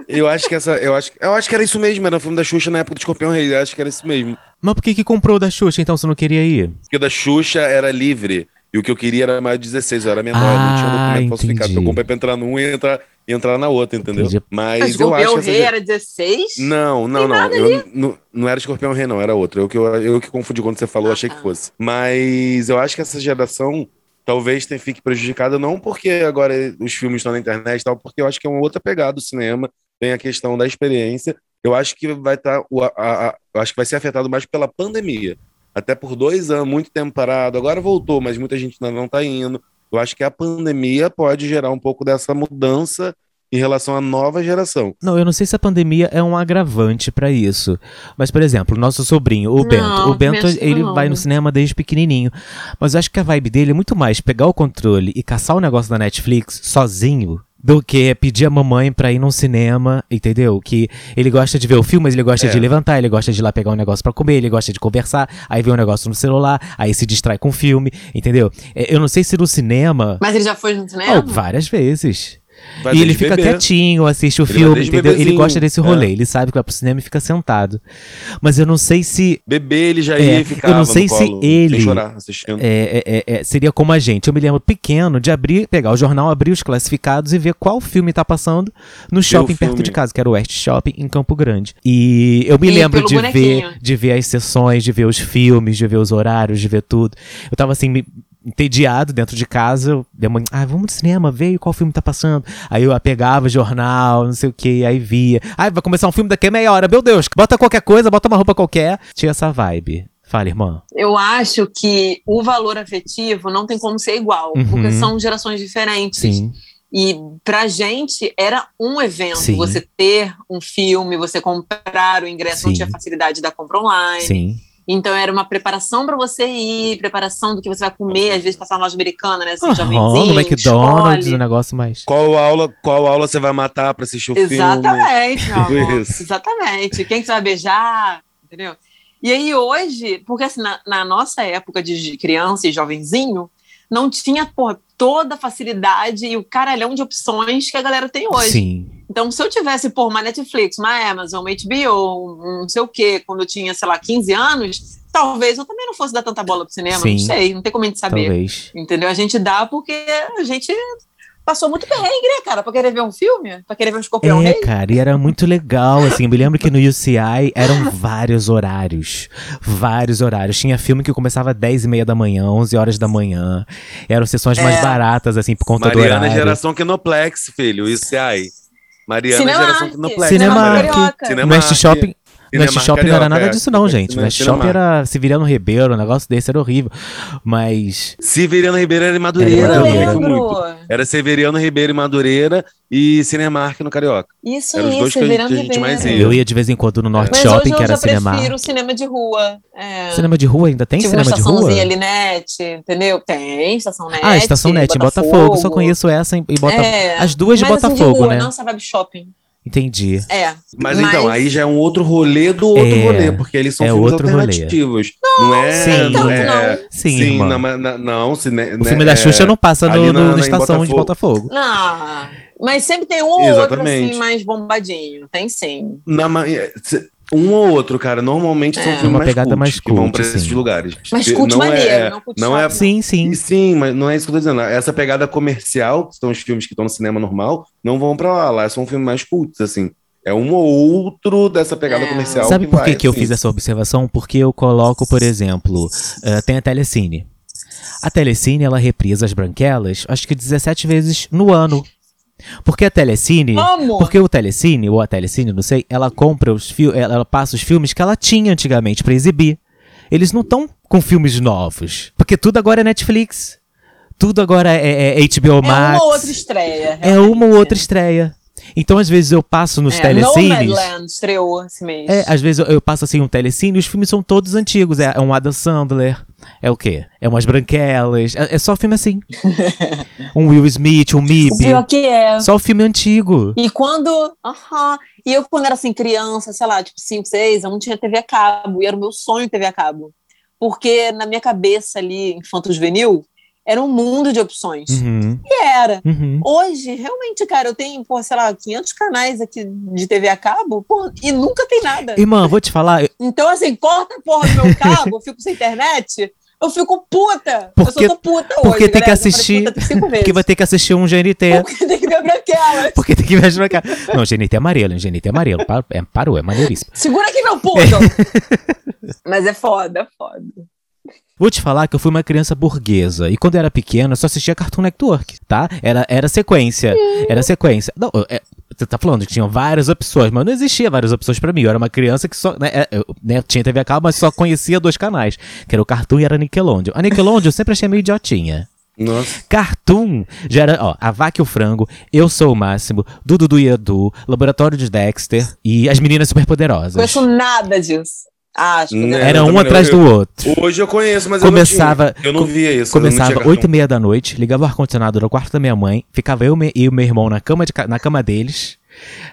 Eu acho que essa. Eu acho, eu acho que era isso mesmo, era o filme da Xuxa na época do Escorpião Rei. Eu acho que era isso mesmo. Mas por que que comprou o da Xuxa, então, você não queria ir? Porque o da Xuxa era livre. E o que eu queria era mais de 16, eu era menor, Ah, não tinha um documento falsificado. entendi. Eu comprei pra entrar num e entrar, e entrar na outra, entendeu? Entendi. Mas Mas eu acho essa Rei era 16? Não, não, não. Eu, não. Não era Escorpião Rei, não, era outra. Eu que, eu, eu que confundi quando você falou, Ah, achei tá. que fosse. Mas eu acho que essa geração talvez tenha, fique prejudicada, não porque agora os filmes estão na internet e tal, porque eu acho que é uma outra pegada do cinema, tem a questão da experiência. Eu acho que vai estar. eu acho que vai ser afetado mais pela pandemia. Até por dois anos, muito tempo parado. Agora voltou, mas muita gente ainda não está indo. Eu acho que a pandemia pode gerar um pouco dessa mudança em relação à nova geração. Não, eu não sei se a pandemia é um agravante pra isso. Mas, por exemplo, nosso sobrinho, o Não, Bento. O Bento, ele não. vai no cinema desde pequenininho. Mas eu acho que a vibe dele é muito mais pegar o controle e caçar o negócio da Netflix sozinho do que pedir a mamãe pra ir num cinema, entendeu? Que ele gosta de ver o filme, mas ele gosta É. de levantar, ele gosta de ir lá pegar um negócio pra comer, ele gosta de conversar, aí vê um negócio no celular, aí se distrai com o filme, entendeu? É, Eu não sei se no cinema... Mas ele já foi no cinema? Oh, várias vezes. Vai e ele fica bebê. quietinho, assiste o Ele filme, entendeu? Ele gosta desse rolê, é. ele sabe que vai pro cinema e fica sentado. Mas eu não sei se Bebê, ele já É, ia ficar eu não sei se ele- chorar, assistindo. é, é, é, é, seria como a gente. Eu me lembro pequeno de abrir, pegar o jornal, abrir os classificados e ver qual filme tá passando no shopping perto de casa, que era o West Shopping em Campo Grande. E eu me E lembro de bonequinho. ver, de ver as sessões, de ver os filmes, de ver os horários, de ver tudo. Eu tava assim, me- entediado dentro de casa. Eu, minha mãe, ah, vamos no cinema, veio qual filme tá passando. Aí eu pegava o jornal, não sei o que, aí via. Ah, vai começar um filme daqui a meia hora, meu Deus, bota qualquer coisa, bota uma roupa qualquer. Tinha essa vibe. Fala, irmã. Eu acho que o valor afetivo não tem como ser igual, Uhum. porque são gerações diferentes. Sim. E pra gente era um evento Sim. você ter um filme, você comprar o ingresso, não Sim. tinha facilidade da compra online. Sim. Então era uma preparação pra você ir, preparação do que você vai comer, às vezes passar na loja americana, né? Assim, Aham, jovenzinho, no McDonald's, o negócio mais. Qual aula, qual aula você vai matar pra assistir o filme? Exatamente, amor. isso. Exatamente. Quem que você vai beijar, entendeu? E aí hoje, porque assim, na, na nossa época de de criança e jovenzinho, não tinha, porra, toda a facilidade e o caralhão de opções que a galera tem hoje. Sim. Então, se eu tivesse, por uma Netflix, uma Amazon, uma HBO, um não sei o quê, quando eu tinha, sei lá, 15 anos, talvez eu também não fosse dar tanta bola pro cinema, Sim. não sei, não tem como a gente saber. Talvez. Entendeu? A gente dá porque a gente passou muito perrengue, né, cara? Pra querer ver um filme, pra querer ver um escorpião É, rei. cara, e era muito legal, assim, eu me lembro que no UCI eram vários horários, vários horários, tinha filme que começava às 10 e meia da manhã, 11 horas da manhã, eram sessões mais É. baratas, assim, por conta do Mariana é horário. geração Kinoplex, filho. Aí. Mariana é Cinemark. geração. Cinemark. Cinemark. No West Shopping, no West Shopping não era nada disso não, gente, no West. Shopping era Severiano Ribeiro, um negócio desse era horrível, mas... Severiano Ribeiro era em Era Madureira. Eu eu fui muito. Era Severiano Ribeiro em Madureira e Cinemark no Carioca. Isso Eram os dois que a gente- gente mais Ribeiro. ia. Eu ia de vez em quando no Norte Mas Shopping, eu que era Cinemark. prefiro cinema de rua. É. Cinema de rua ainda tem tipo uma cinema de rua? estaçãozinha ali, net, entendeu? Tem, estação net. Ah, Estação Net, em Botafogo. Só conheço essa em, Botafogo. É, As duas de mas assim, Botafogo, rua, né? Não essa vibe shopping. Entendi. É. Mas, então, aí já é um outro rolê do outro É, rolê, porque eles são é filmes outro rolê. alternativos. Não, é. sim, não é. Sim, irmã. não, mas na- não, se, né, O filme da Xuxa não passa no, na- na estação de Botafogo. Não, mas sempre tem um ou outro assim mais bombadinho. Tem sim. Na se- um ou outro, cara. Normalmente são É. filmes Uma mais pegada cults, mais que vão cult, pra esses lugares. Mas cult não maneiro, é, não cult não é Sim, sim. Sim, mas não é isso que eu tô dizendo. Essa pegada comercial, que são os filmes que estão no cinema normal, não vão pra lá. Lá são filmes mais cultos, assim. É um ou outro dessa pegada É. comercial. Sabe por que, vai, que eu assim. fiz essa observação? Porque eu coloco, por exemplo, eh, tem a Telecine. A Telecine, ela reprisa as branquelas, acho que 17 vezes no ano. Porque a Telecine... Amo! Porque o Telecine, ou a Telecine, não sei, ela compra os filmes, ela, passa os filmes que ela tinha antigamente pra exibir. Eles não estão com filmes novos. Porque tudo agora é Netflix. Tudo agora é, é- é HBO é Max. uma ou outra estreia. É uma ou realmente. outra estreia. Então, às vezes, eu passo nos É, telecines. Nomadland estreou esse mês. É, às vezes eu, eu passo assim um telecine e os filmes são todos antigos. É, é um Adam Sandler. É o quê? É umas branquelas. É, é só filme assim. um Will Smith, um O MIB. pior que é. Só o filme antigo. E quando. Aham. E eu, quando era assim, criança, sei lá, tipo 5, 6, eu não tinha TV a cabo. E era o meu sonho TV a cabo. Porque na minha cabeça ali, infanto-juvenil, era um mundo de opções. Uhum, E era. uhum. Hoje, realmente, cara, eu tenho, pô, sei lá, 500 canais aqui de TV a cabo, pô, e nunca tem nada. Irmã, vou te falar. eu- Então, assim, corta a porra do meu cabo, eu fico sem internet, eu fico puta. Porque- eu tô puta porque hoje, tem que galera, falei assistir- tem. Porque vai ter que assistir um GNT. Porque tem que ver branquela. Porque tem que ver pra cá. Não, GNT é amarelo? GNT é amarelo. Parou, é, parou, é maneiríssimo. Segura aqui meu poodle. Mas é foda, é foda. Vou te falar que eu fui uma criança burguesa. E quando eu era pequena, eu só assistia Cartoon Network, tá? Era, era sequência. Era sequência. Não, é, você tá falando que tinham várias opções, mas não existia várias opções pra mim. Eu era uma criança que só. Né, é, eu, né, tinha TV a cabo, mas só conhecia dois canais. Que era o Cartoon e era a Nickelodeon. A Nickelodeon eu sempre achei meio idiotinha. Nossa. Cartoon já era, ó, A Vaca e o Frango, Eu Sou o Máximo, Dudu do Edu, Laboratório de Dexter e As Meninas Superpoderosas. Conheço nada disso. Acho que Né? Era um atrás do outro. Hoje eu conheço, mas Começava- eu não, eu não via isso. Começava oito e meia da noite, ligava o ar-condicionado no quarto da minha mãe, ficava eu e o meu irmão na cama, de na cama deles.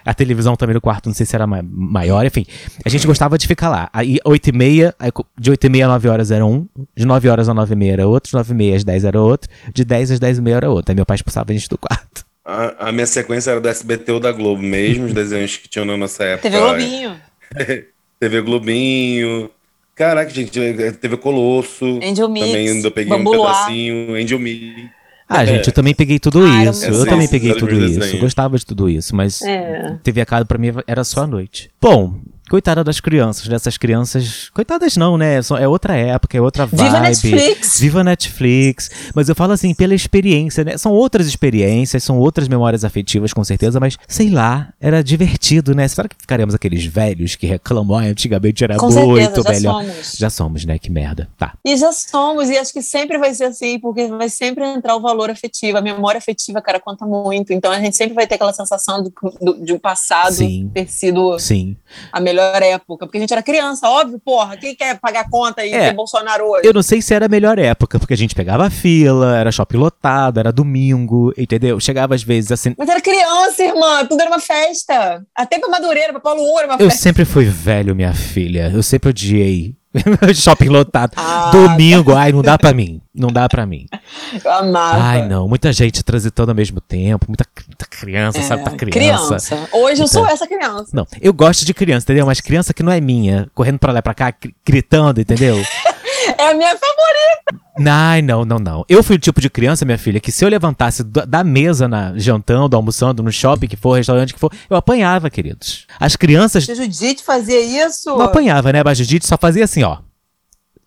A televisão também no quarto, não sei se era ma- maior, enfim. A gente gostava de ficar lá. Aí, oito e meia, de oito e meia a nove horas era um, de nove horas a nove e meia era outro, de nove e meia às dez era outro, de dez às dez e meia era outro. Aí meu pai expulsava a gente do quarto. A, a minha sequência era do SBT ou da Globo mesmo, os desenhos que tinham na nossa época. TV Globinho. TV Globinho. Caraca, gente, TV Colosso. Angel Mix. Também ainda peguei Bambu um Luar. pedacinho. Angel Me. Ah, gente, eu também peguei tudo Ah, isso. Eu bom. também peguei tudo isso. Eu desenhos. gostava de tudo isso, mas É. TV a cabo pra mim era só à noite. Bom, coitada das crianças, dessas crianças. Coitadas não, né? É outra época, é outra vibe. Viva Netflix! Viva Netflix. Mas eu falo assim, pela experiência, né? São outras experiências, são outras memórias afetivas, com certeza, mas sei lá, era divertido, né? Será que ficaremos aqueles velhos que reclamam, ah, antigamente era Com muito certeza, já melhor? somos. Já somos, né? Que merda. Tá. E já somos, e acho que sempre vai ser assim, porque vai sempre entrar o valor afetivo. A memória afetiva, cara, conta muito. Então a gente sempre vai ter aquela sensação do, do- de um passado Sim. ter sido Sim. a melhor época. Porque a gente era criança, óbvio, porra. Quem quer pagar conta e É. ter Bolsonaro hoje? Eu não sei se era a melhor época, porque a gente pegava fila, era shopping lotado, era domingo, entendeu? Chegava às vezes assim. Mas era criança, irmã. Tudo era uma festa. Até pra Madureira, pra Paulo era uma Eu festa. sempre fui velho, minha filha. Eu sempre odiei. Shopping lotado. Ah, Domingo, ai, não dá pra mim. Não dá pra mim. Eu amava. Ai, não. Muita gente transitando ao mesmo tempo. Muita, muita criança, É, sabe? Tá criança. Hoje eu sou essa criança. Não, eu gosto de criança, entendeu? Mas criança que não é minha, correndo pra lá e pra cá, gri- gritando, entendeu? É a minha favorita. Ai, não, não, não. Eu fui o tipo de criança, minha filha, que se eu levantasse da da mesa, na, jantando, almoçando, no shopping que for, restaurante que for, eu apanhava, queridos. As crianças Se Judite fazia isso. não apanhava, né? Mas Judite só fazia assim, ó.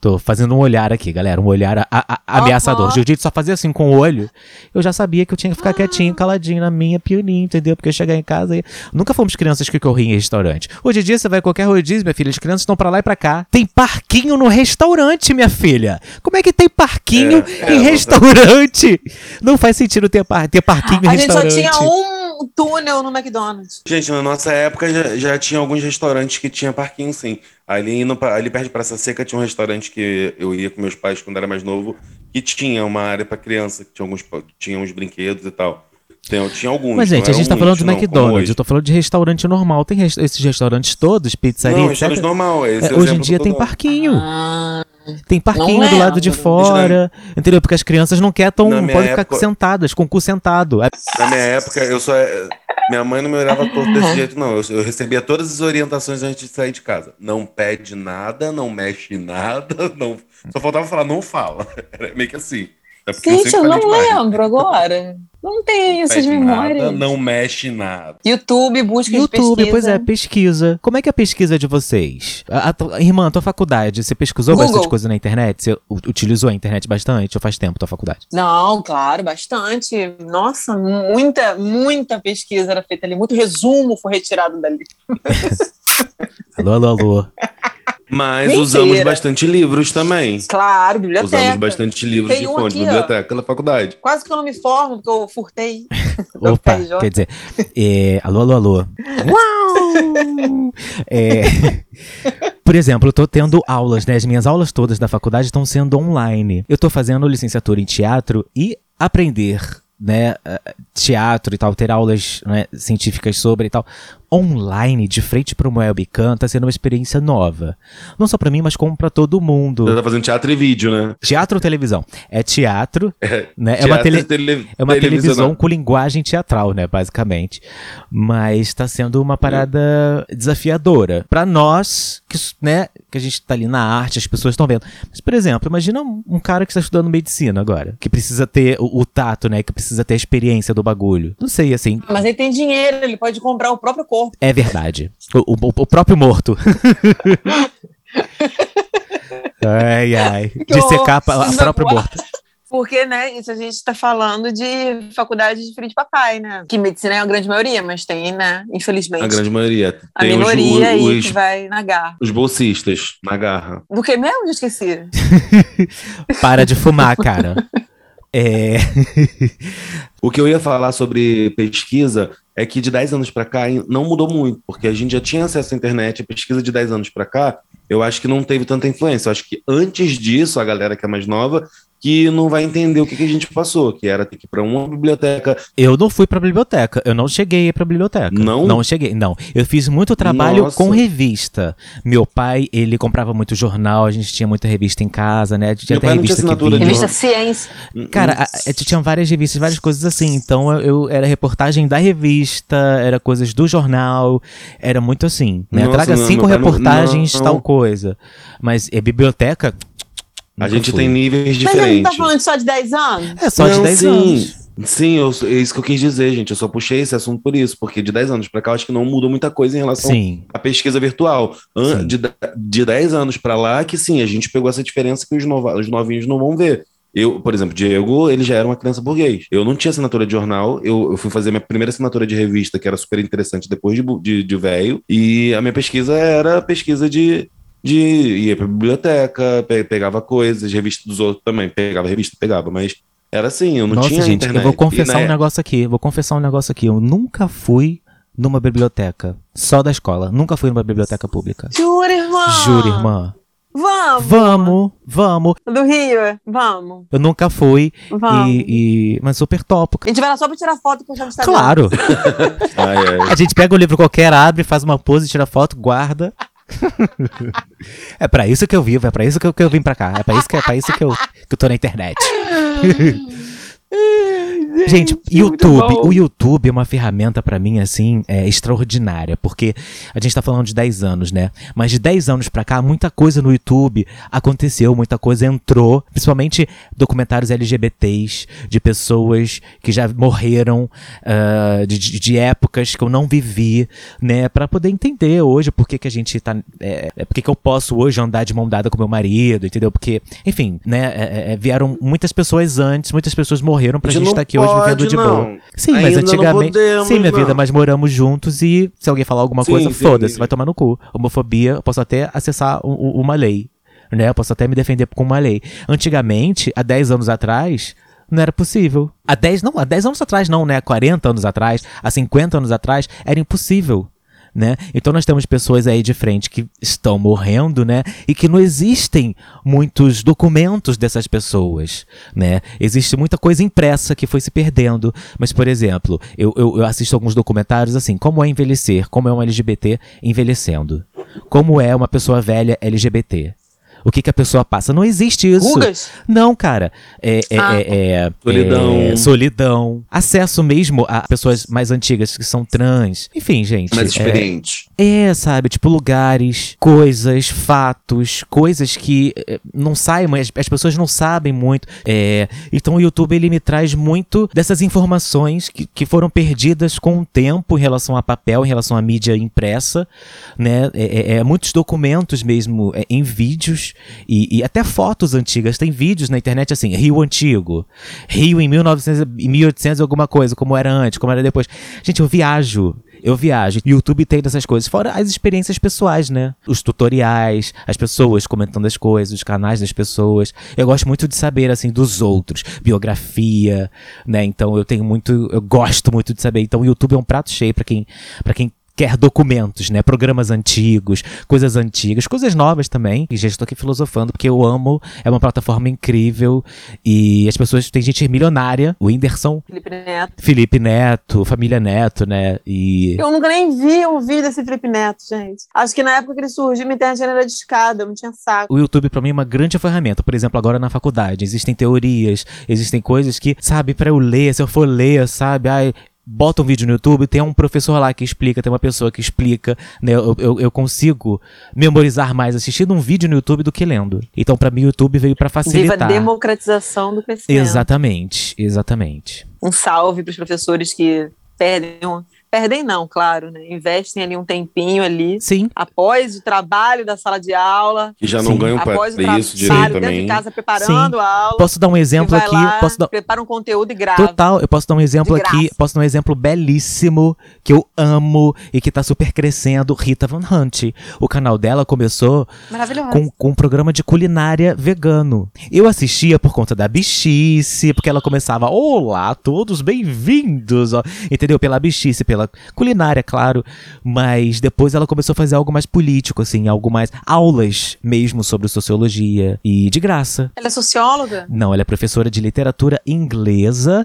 Tô fazendo um olhar aqui, galera. Um olhar a- a- ameaçador. Judite só fazia assim com o olho. Eu já sabia que eu tinha que ficar quietinho, caladinho na minha, pianinho, entendeu? Porque eu chegar em casa e. Nunca fomos crianças que corriam em restaurante. Hoje em dia você vai a qualquer rodízio, minha filha. As crianças estão pra lá e pra cá. Tem parquinho no restaurante, minha filha. Como é que tem parquinho É, é, em você- restaurante? Não faz sentido ter, par ter parquinho em A gente só restaurante. tinha um túnel no McDonald's. Gente, na nossa época já, já tinha alguns restaurantes que tinha parquinho, sim. Ali, no, ali perto de Praça Seca tinha um restaurante que eu ia com meus pais quando era mais novo, que tinha uma área para criança, que tinha alguns tinha uns brinquedos e tal. Tem, tinha alguns. Mas, gente, não a gente tá falando de não, McDonald's. Eu tô falando de restaurante normal. Tem res- esses restaurantes todos, pizzaria, Não, etc. restaurante normal. Esse É, é hoje em dia eu tem parquinho. Ah, Tem parquinho Não do lado de fora. Entendeu? Porque as crianças não querem tão. Podem ficar época- sentadas, com o cu sentado. É- Na minha época, eu só. Minha mãe não me olhava torto desse jeito, não. Eu, eu recebia todas as orientações antes de sair de casa. Não pede nada, não mexe em nada, não. Só faltava falar, não fala. Era meio que assim. É gente, eu sempre não lembro agora. Não tenho essas Pede memórias. nada, não mexe em nada. YouTube, busca de YouTube, pesquisa. pois é, pesquisa. Como é que é a pesquisa de vocês? A, a tua- irmã, tua faculdade, você pesquisou Google. bastante coisa na internet? Você utilizou a internet bastante ou faz tempo tua faculdade? Não, claro, bastante. Nossa, muita, muita pesquisa era feita ali. Muito resumo foi retirado dali. Alô, alô, alô. Mas Mentira. usamos bastante livros também. Claro, biblioteca. Usamos bastante livros Tem de um fonte, aqui, ó. biblioteca da faculdade. Quase que eu não me formo, porque eu furtei. Opa, quer dizer, é, alô, alô, alô. Uau! É, por exemplo, eu tô tendo aulas, né? As minhas aulas todas da faculdade estão sendo online. Eu tô fazendo licenciatura em teatro e aprender, né, teatro e tal, ter aulas né, científicas sobre e tal, online, de frente para uma webcam, tá sendo uma experiência nova. Não só pra mim, mas como pra todo mundo. Você tá fazendo teatro e vídeo, né? Teatro ou televisão? É teatro, né? É Teatro uma, tele- tele- é uma televisão com linguagem teatral, né, basicamente. Mas tá sendo uma parada desafiadora. Pra nós, que, né, que a gente tá ali na arte, as pessoas estão vendo. Mas, por exemplo, imagina um, um cara que está estudando medicina agora, que precisa ter o, o tato, né, que precisa ter a experiência do bagulho. Não sei, assim, Mas ele tem dinheiro, ele pode comprar o próprio corpo. é verdade. O, o- o próprio morto. ai, ai. De secar a, a própria morto. Porque, né, isso a gente está falando de faculdade de filho de papai, né? Que medicina é a grande maioria, mas tem, né, infelizmente, A grande maioria. a Tem os- minoria aí os, que vai na garra. os bolsistas na garra. Do que mesmo? Já esqueci. Para de fumar, cara. É. O que eu ia falar sobre pesquisa é que de 10 anos pra cá não mudou muito, porque a gente já tinha acesso à internet, a pesquisa de 10 anos pra cá eu acho que não teve tanta influência. Eu acho que antes disso, a galera que é mais nova que não vai entender o que, que a gente passou, que era ter que ir pra uma biblioteca. Eu não fui pra biblioteca, eu não cheguei pra biblioteca. Não? Não cheguei, não. Eu fiz muito trabalho Nossa. com revista. Meu pai, ele comprava muito jornal, a gente tinha muita revista em casa, né? Tinha Meu até pai não tinha revista que de. Revista Ciência. Cara, a, a, tinha várias revistas, várias coisas assim. Então eu, eu- era reportagem da revista, era coisas do jornal, era muito assim. Né? Nossa, Traga não, cinco pai não- reportagens, não. tal coisa. Mas é biblioteca. A nunca gente fui. tem níveis Mas ele não diferentes. tá falando só de 10 anos? É só de Não, 10 sim. anos. Sim, eu, é isso que eu quis dizer, gente. Eu só puxei esse assunto por isso, porque de 10 anos pra cá eu acho que não mudou muita coisa em relação Sim. à pesquisa virtual. An- Sim. De, de- de 10 anos pra lá, que sim, a gente pegou essa diferença que os, nova- os novinhos não vão ver. Eu, por exemplo, Diego, ele já era uma criança burguês. Eu não tinha assinatura de jornal, eu, eu fui fazer minha primeira assinatura de revista, que era super interessante depois de, de, de velho, e a minha pesquisa era pesquisa de, de ia pra biblioteca, pe- pegava coisas, revista dos outros também, pegava revista, pegava, mas era assim, eu não Nossa, tinha gente, internet. eu vou E confessar na um negócio aqui. Vou confessar um negócio aqui. Eu nunca fui numa biblioteca. Só da escola. Nunca fui numa biblioteca pública. Jura, irmã? Juro, irmã. Vamos. Vamos, vamos. Do Rio, vamos. Eu nunca fui. Vamos. E, e- Mas super topo. A gente vai lá só pra tirar foto e postar no Instagram. Claro. Ai, ai. A gente pega um livro qualquer, abre, faz uma pose, tira foto, guarda. é pra isso que eu vivo, é pra isso que eu, que eu vim pra cá. É pra isso que, é pra isso que, eu, que eu tô na internet. Gente, YouTube, o YouTube é uma ferramenta pra mim assim, é, extraordinária, porque a gente tá falando de 10 anos, né? Mas de 10 anos pra cá, muita coisa no YouTube aconteceu, muita coisa entrou, principalmente documentários LGBTs, de pessoas que já morreram, ah, de, de- épocas que eu não vivi, né? Pra poder entender hoje por que, que a gente tá. É, é, por que, que eu posso hoje andar de mão dada com meu marido, entendeu? Porque, enfim, né? é, é, vieram muitas pessoas antes, muitas pessoas morreram pra A gente estar aqui hoje vivendo de não. boa. Sim, mas Ainda não antigamente. podemos, sim, minha não. vida, mas moramos juntos e se alguém falar alguma Sim, coisa, foda-se, vai tomar no cu. Homofobia, eu posso até acessar u- u- uma lei. Né? Eu posso até me defender com uma lei. Antigamente, há 10 anos atrás, não era possível. Há 10, não, há 10 anos atrás não, né? Há 40 anos atrás, há 50 anos atrás, era impossível. Né? Então nós temos pessoas aí de frente que estão morrendo, né? E que não existem muitos documentos dessas pessoas, né? Existe muita coisa impressa que foi se perdendo. Mas, por exemplo, eu, eu, eu assisto alguns documentários assim, como é envelhecer, como é um LGBT envelhecendo. Como é uma pessoa velha LGBT. O que, que a pessoa passa? Não existe isso. Rugas? Não, cara. É, é, Ah. é- é- Solidão. é solidão. Acesso mesmo a pessoas mais antigas que são trans. Enfim, gente. Mais é- experiente. é, sabe? Tipo, lugares, coisas, fatos, coisas que eh, não saem, mas as pessoas não sabem muito. É, então o YouTube ele me traz muito dessas informações que, que foram perdidas com o tempo em relação a papel, em relação à mídia impressa, né? É, é- é muitos documentos mesmo é, em vídeos e, e até fotos antigas. Tem vídeos na internet assim, Rio Antigo, Rio em 1900, e 1800 alguma coisa, como era antes, como era depois. Gente, eu viajo. Eu viajo. YouTube tem dessas coisas. Fora as experiências pessoais, né? Os tutoriais, as pessoas comentando as coisas, os canais das pessoas. Eu gosto muito de saber, assim, dos outros. Biografia, né? Então eu tenho muito. Eu gosto muito de saber. Então o YouTube é um prato cheio pra quem, pra quem quer documentos, né? Programas antigos, coisas antigas, coisas novas também. E já estou aqui filosofando porque eu amo, é uma plataforma incrível e as pessoas, tem gente milionária, o Whindersson, Felipe Neto. Felipe Neto, família Neto, né? E Eu nunca nem vi um vídeo desse Felipe Neto, gente. Acho que na época que ele surgiu, minha internet era de escada, eu não tinha saco. o YouTube pra mim é uma grande ferramenta. Por exemplo, agora na faculdade, existem teorias, existem coisas que, sabe, pra eu ler, se eu for ler, sabe, ai, bota um vídeo no YouTube, tem um professor lá que explica, tem uma pessoa que explica, né? Eu, eu, eu consigo memorizar mais assistindo um vídeo no YouTube do que lendo. Então, pra mim, o YouTube veio pra Viva a facilitar. democratização do conhecimento. Exatamente, exatamente. Um salve para os professores que perdem, perdem não, claro, né? Investem ali um tempinho ali Sim, após o trabalho da sala de aula, Que já não Sim. ganham para após o isso direito trabalho dentro também. de casa preparando a aula. posso dar um exemplo aqui, lá, posso dar prepara um conteúdo e grava. Total, eu posso dar um exemplo aqui, posso dar um exemplo belíssimo que eu amo e que tá super crescendo, Rita Van Hunt. O canal dela começou Maravilhoso. com, com um programa de culinária vegano. Eu assistia por conta da bichice, porque ela começava, olá, todos bem-vindos, entendeu? Pela bichice, pela dela, culinária, claro, mas depois ela começou a fazer algo mais político, assim, algo mais aulas mesmo sobre sociologia e de graça. Ela é socióloga? Não, ela é professora de literatura inglesa.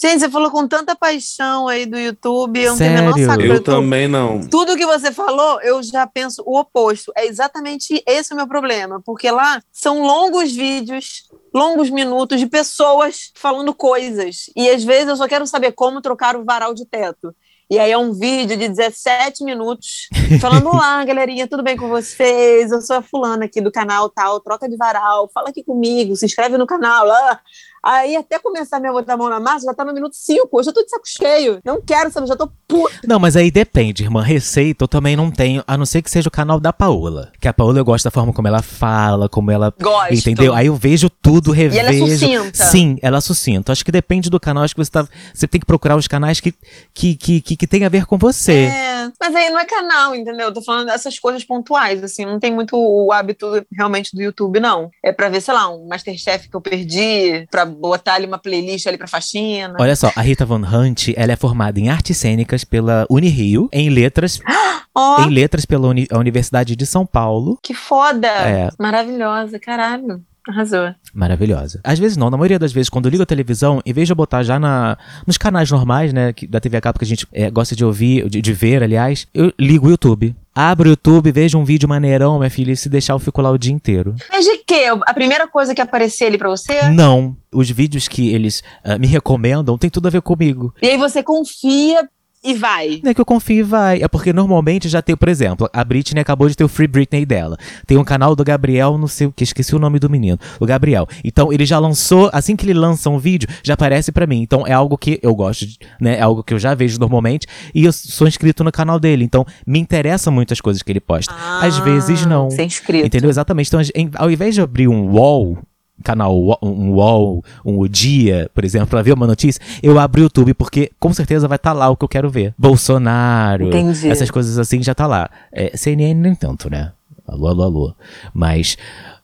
Gente, você falou com tanta paixão aí do YouTube, eu não tenho a menor Sério? saco pro Eu também não. Tudo que você falou, eu já penso o oposto. É exatamente esse o meu problema, porque lá são longos vídeos, longos minutos de pessoas falando coisas. E às vezes eu só quero saber como trocar o varal de teto. E aí é um vídeo de 17 minutos falando: Olá, galerinha, tudo bem com vocês? Eu sou a fulana aqui do canal tal, troca de varal, fala aqui comigo, se inscreve no canal. Ah. Aí até começar a minha botar a mão na massa, já tá no minuto 5. Eu já tô de saco cheio. Não quero saber, já tô puta. Não, mas aí depende, irmã. Receita eu também não tenho, a não ser que seja o canal da Paola. Que a Paola eu gosto da forma como ela fala, como ela. Gosto. Entendeu? Aí eu vejo tudo, revejo. ela é sucinta. Sim, ela é sucinta. Acho que depende do canal. Acho que você, tá, você tem que procurar os canais que, que, que, que, que tem a ver com você. É, mas aí não é canal, entendeu? Eu tô falando dessas coisas pontuais, assim, não tem muito o hábito realmente do YouTube, não. É pra ver, sei lá, um Masterchef que eu perdi, pra botar ali uma playlist ali pra faxina. Olha só, a Rita Von Hunt, ela é formada em artes cênicas pela Unirio, em letras, Ó, em letras pela Uni- Universidade de São Paulo. que foda! É. Maravilhosa, caralho. Arrasou. Maravilhosa. Às vezes não, na maioria das vezes, quando eu ligo a televisão, em vez de eu botar já na, nos canais normais, né, que- da TV a cabo que a gente é, gosta de ouvir, de, de ver, aliás, eu ligo o YouTube. Abro o YouTube, vejo um vídeo maneirão, minha filha, e se deixar eu fico lá o dia inteiro. Mas de quê? A primeira coisa que aparecer ali pra você? Não, os vídeos que eles ah, me recomendam tem tudo a ver comigo. E aí você confia e vai. Não é que eu confio e vai. É porque normalmente já tem, por exemplo, a Britney acabou de ter o Free Britney dela. Tem um canal do Gabriel, não sei o que, esqueci o nome do menino. O Gabriel. Então ele já lançou, assim que ele lança um vídeo, já aparece pra mim. Então é algo que eu gosto, de, né? É algo que eu já vejo normalmente. E eu sou inscrito no canal dele. Então me interessa muito as coisas que ele posta. Às vezes não. Ser inscrito. Entendeu? Exatamente. Então, ao invés de abrir um wall, canal Wa- um wall, um O Dia, por exemplo, pra ver uma notícia, eu abro o YouTube, porque com certeza vai estar lá o que eu quero ver. Bolsonaro, Entendi. essas coisas assim já tá lá. É, CNN nem tanto, né? Alô, alô, alô. Mas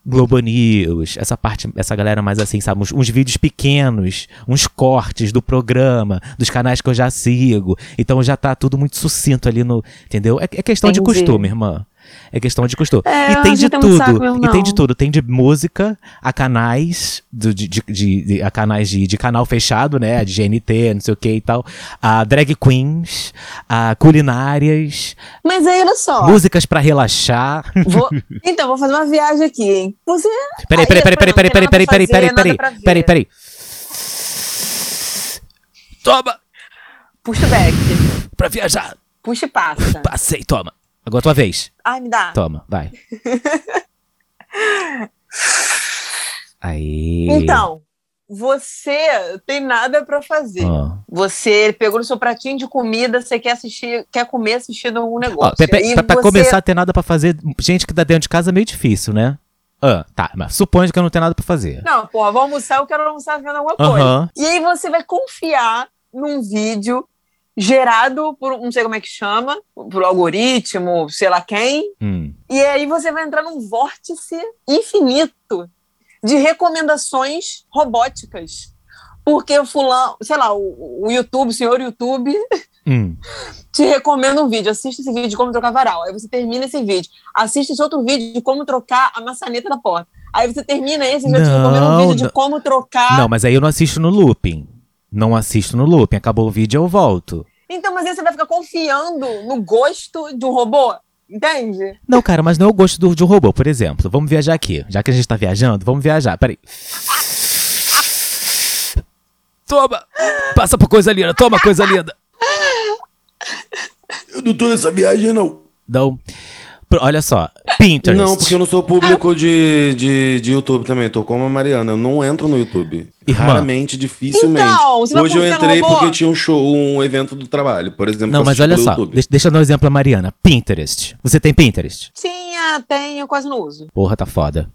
Globo News, essa parte, essa galera mais assim, sabe? Uns, uns vídeos pequenos, uns cortes do programa, dos canais que eu já sigo. Então já tá tudo muito sucinto ali no. Entendeu? É, é questão de Entendi. costume, irmã. É questão de costume. É, e tem de saco tudo. mesmo, e tem de tudo. Tem de música a canais de, de, de- de- a canais de, de canal fechado, né? De GNT, não sei o que e tal. A drag queens, a culinárias, Mas aí, olha só. músicas pra relaxar. Vou... Então, vou fazer uma viagem aqui, hein? Você. Peraí, Aí, peraí, peraí, peraí, peraí, peraí, peraí, peraí, peraí, ver. peraí, peraí. Toma, Puxa o back. pra viajar. Puxa e passa. Passei, toma. Agora tua vez. Ai, me dá. Toma, vai. Aí. Então, você tem nada pra fazer. Ó. Você pegou no seu pratinho de comida, você quer assistir, quer comer assistindo algum negócio. pra, pra- você- começar a ter nada pra fazer, gente que tá dentro de casa é meio difícil, né? Ah, tá, mas suponho que eu não tenho nada pra fazer. Não, porra, vou almoçar, eu quero almoçar vendo alguma coisa. Aham. E aí você vai confiar num vídeo gerado por, não sei como é que chama, por algoritmo, sei lá quem, Hum. E aí você vai entrar num vórtice infinito de recomendações robóticas. Porque o fulano, sei lá, o, o YouTube, o senhor YouTube, Hum. te recomenda um vídeo. Assista esse vídeo de como trocar varal. Aí você termina esse vídeo. Assiste esse outro vídeo de como trocar a maçaneta da porta. Aí você termina esse e já te recomenda um vídeo de não. como trocar. Não, mas aí eu não assisto no looping. Não assisto no looping. Acabou o vídeo, eu volto. Então, mas aí você vai ficar confiando no gosto de um robô. Entende? Não, cara, mas não é o gosto do, de um robô, por exemplo. Vamos viajar aqui. Já que a gente tá viajando, vamos viajar. Peraí. Toma! Passa por coisa linda, toma coisa linda. Eu não tô nessa viagem, não. Não. Olha só, Pinterest. Não, porque eu não sou público de, de, de YouTube também. Tô como a Mariana. Eu não entro no YouTube. Irmã. Raramente, dificilmente. Então, você Hoje eu entrei porque tinha um show, um evento do trabalho, por exemplo. Não, mas olha só, deixa, deixa eu dar um exemplo a Mariana. Pinterest. Você tem Pinterest? Tem, eu quase não uso. Porra, tá foda.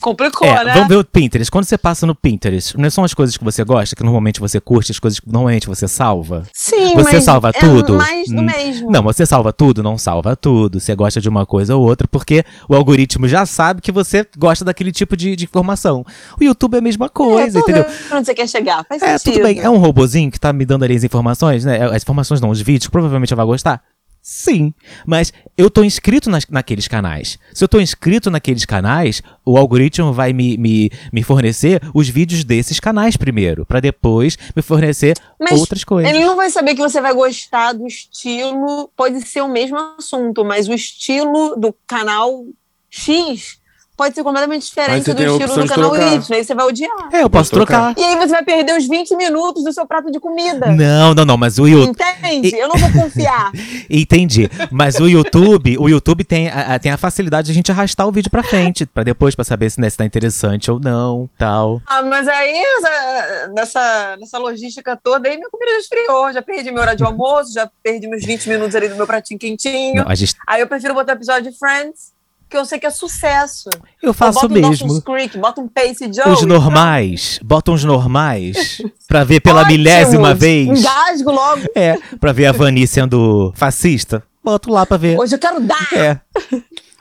Complicou, É, né? vamos ver o Pinterest. Quando você passa no Pinterest, não são as coisas que você gosta, que normalmente você curte, as coisas que normalmente você salva? Sim, Você mas salva é tudo? mais do Hum, mesmo. Não, você salva tudo? Não salva tudo. Você gosta de uma coisa ou outra, porque o algoritmo já sabe que você gosta daquele tipo de, de informação. O YouTube é a mesma coisa, é, entendeu? Onde você quer chegar? Faz É, sentido. tudo bem. É um robozinho que tá me dando ali as informações, né? As informações não, os vídeos, provavelmente vou gostar. Sim, mas eu tô inscrito nas, naqueles canais. Se eu tô inscrito naqueles canais, o algoritmo vai me, me, me fornecer os vídeos desses canais primeiro, pra depois me fornecer Mas outras coisas. Ele não vai saber que você vai gostar do estilo, pode ser o mesmo assunto, mas o estilo do canal X pode ser completamente diferente do estilo do canal. Y. Aí você vai odiar. É, eu posso trocar. trocar. E aí você vai perder os 20 minutos do seu prato de comida. Não, não, não, mas o YouTube. Entende? Eu não vou confiar. Entendi. Mas o YouTube, o YouTube tem a, a- tem a facilidade de a gente arrastar o vídeo pra frente, pra depois, pra saber se, né, se tá interessante ou não, tal. Ah, mas aí, essa- nessa, nessa logística toda aí, minha comida já esfriou. Já perdi meu horário de almoço, já perdi meus 20 minutos ali do meu pratinho quentinho. Não, a gente, Aí eu prefiro botar episódio de Friends, que eu sei que é sucesso. eu faço bota um mesmo. Dawson's Creek, bota um Pace Joe. Os e normais, bota uns normais pra ver pela Ótimos. milésima vez. Engasgo logo. É, pra ver a Vani sendo fascista. Boto lá pra ver. Hoje eu quero dar. É.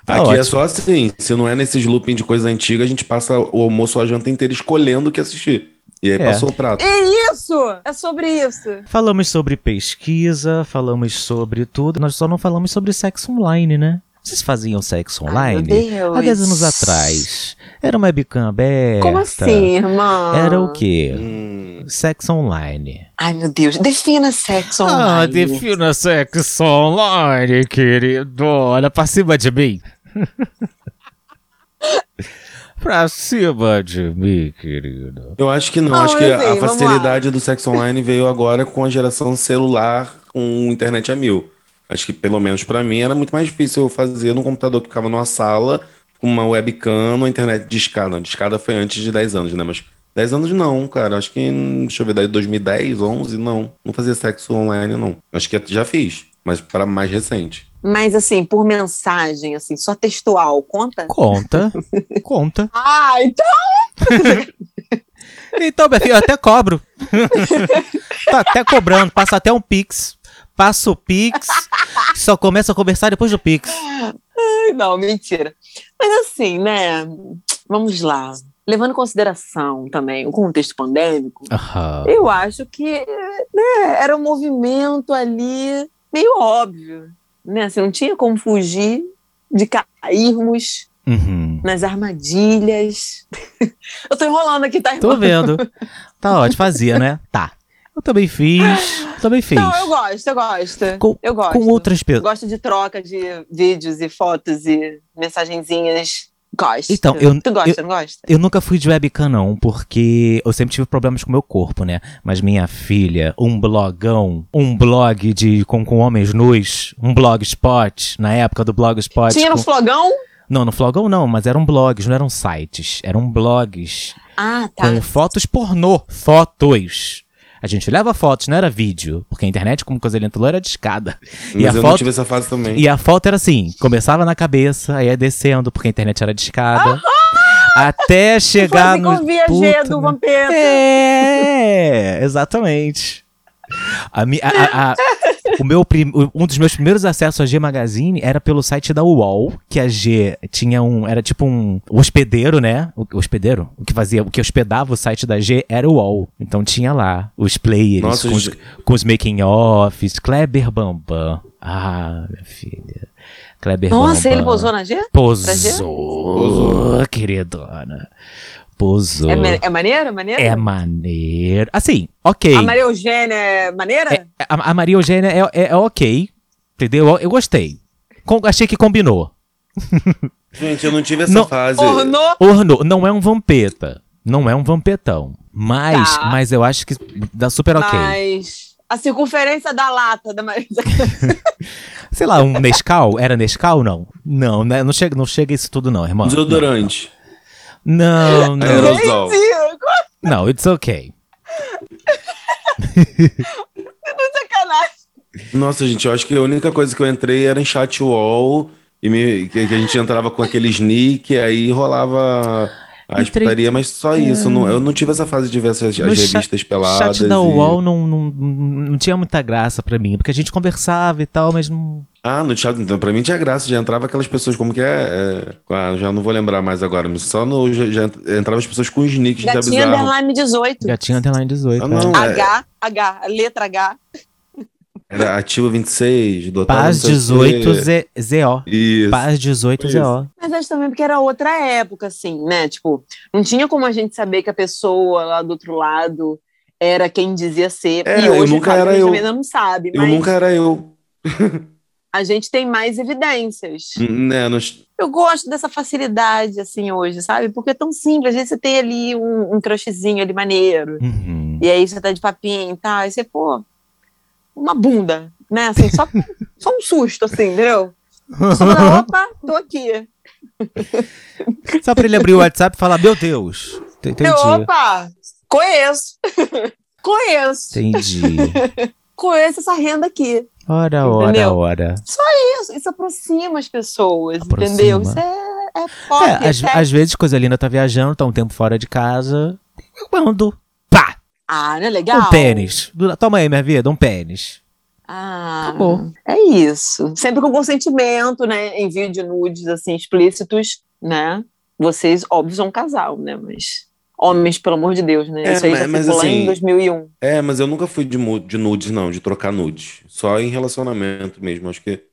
Tá Aqui ótimo. é só assim, se não é nesses looping de coisa antiga, a gente passa o almoço ou a janta inteira escolhendo o que assistir. E aí É. passou o prato. É isso! É sobre isso. Falamos sobre pesquisa, falamos sobre tudo. Nós só não falamos sobre sexo online, né? Vocês faziam sexo online? Ai, meu Deus. Há 10 anos atrás. Era uma webcam aberta. Como assim, irmão? Era o quê? Hum, Sexo online. Ai, meu Deus. Defina sexo Ah, online. defina sexo online, querido. Olha pra cima de mim. pra cima de mim, querido. eu acho que não, Não, acho que a facilidade do sexo online veio agora com a geração celular com internet a mil. Acho que pelo menos pra mim era muito mais difícil eu fazer num computador que ficava numa sala com uma webcam, uma internet de escada. De escada foi antes de 10 anos, né? Mas 10 anos não, cara. Acho que, deixa eu ver, daí 2010, 11, não. Não fazia sexo online, não. Acho que já fiz, mas para mais recente. Mas assim, por mensagem, assim, só textual, conta? Conta, conta. Ah, então. Então, meu filho, eu até cobro. tá até cobrando, passa até um pix. Passa o pix, só começa a conversar depois do pix. Ai, Não, mentira. Mas assim, né? Vamos lá. Levando em consideração também o contexto pandêmico, Aham. eu acho que né, era um movimento ali meio óbvio. Né? Assim, não tinha como fugir de cairmos Uhum. nas armadilhas. eu tô enrolando aqui, tá? Tô vendo. Tá ótimo, fazia, né? Tá. Eu também fiz, também fiz. Não, eu gosto, eu gosto. Com, eu gosto. com outras Eu pessoas. gosto de troca de vídeos e fotos e mensagenzinhas. Gosto. Então, eu- tu gosta, não gosta? Eu nunca fui de webcam, não, porque eu sempre tive problemas com o meu corpo, né? Mas minha filha, um blogão, um blog de com, com homens nus, um blogspot, na época do blogspot. Tinha no com- flogão? Não, no flogão não, mas eram blogs, não eram sites. Eram blogs Ah, tá. com fotos pornô. Fotos. A gente leva fotos, não era vídeo. Porque a internet, como coisa lenta, era de escada. Mas E a eu não foto. tive essa fase também. E a foto era assim, começava na cabeça, aí ia descendo, porque a internet era de escada. até chegar no. assim G Puta, do né? Vampeta. É, exatamente. A- a- a- o meu prim- um dos meus primeiros acessos à G Magazine era pelo site da UOL, que a G tinha um. Era tipo um hospedeiro, né? O, hospedeiro? O que fazia, o que hospedava o site da G era o UOL. Então tinha lá os players Nossa, com, os, com os making-offs, Kleber Bambam. Ah, minha filha. Kleber Nossa, Bambam. ele posou na G? Posou, queridona. Posou. É, é maneiro? É maneiro? É maneiro. Assim, ok. A Maria Eugênia é maneira? A, a Maria Eugênia é, é, é ok. Entendeu? Eu, eu gostei. Com- achei que combinou. Gente, eu não tive essa Não. fase. Ornou? Ornou, não é um vampeta. Não é um vampetão. Mas, Tá. mas eu acho que dá super ok. Mas a circunferência da lata da Maria Sei lá, um Nescau? Era Nescau? Não. Não, né? não, chega, não chega isso tudo, não, irmão. Desodorante. Não, não. Aerosol. Não, it's ok. Sacanagem. Nossa, gente, eu acho que a única coisa que eu entrei era em chat wall E me- que, que a gente entrava com aquele sneak, aí rolava a Entrei- putaria, mas só isso. Não, eu não tive essa fase de ver essas as cha- revistas peladas. chat da e- UOL não, não, não tinha muita graça pra mim, porque a gente conversava e tal, mas não. Ah, no chat, então, pra mim tinha graça, já entrava aquelas pessoas, como que é? é ah, já não vou lembrar mais agora, mas só no. Já, já entrava as pessoas com sneaks de Gatinha bizarro. Underline 18. Gatinha Underline 18. Ah, não. é. H, H, a letra H. Era ativo 26, do Paz 18 Z, ZO. Isso. Paz 18 Isso. ZO. Mas acho também porque era outra época, assim, né? Tipo, não tinha como a gente saber que a pessoa lá do outro lado era quem dizia ser. É, e eu hoje nunca sabe, era a gente eu. também ainda não sabe. Eu mas nunca era eu. a gente tem mais evidências. Né, nos- Eu gosto dessa facilidade, assim, hoje, sabe? Porque é tão simples. Às vezes você tem ali um, um crushzinho ali maneiro. Uhum. E aí você tá de papinho e tal. Aí você, pô, uma bunda, né? Assim, só, só um susto, assim, entendeu? Só pra, opa, tô aqui. Só pra ele abrir o WhatsApp e falar: Meu Deus. Entendi. Opa, conheço. conheço. Entendi. Conheço essa renda aqui. Ora, ora, Entendeu? ora. Isso, isso aproxima as pessoas, Aproxima. entendeu? Isso é, é foda. É, às, às vezes, coisa linda tá viajando, tá um tempo fora de casa. Eu mando. Ah, não é legal? Um pênis. Toma aí, minha vida, um pênis. Ah, Acabou. É isso. Sempre com consentimento, né? Envio de nudes, assim, explícitos, né? Vocês, óbvio, são um casal, né? Mas homens, pelo amor de Deus, né? É, Isso aí mas- já mas ficou lá em assim, 2001. É, mas eu nunca fui de, de nudes, não, de trocar nudes. Só em relacionamento mesmo. Acho que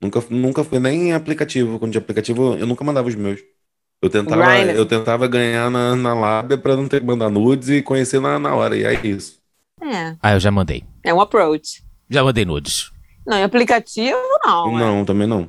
nunca, nunca fui nem em aplicativo. Quando de aplicativo, eu nunca mandava os meus. Eu tentava, eu tentava ganhar na, na lábia pra não ter que mandar nudes e conhecer na, na hora. E é isso. É, Ah, eu já mandei. é um approach. Já mandei nudes. Não, em aplicativo, não. é. Não, também não.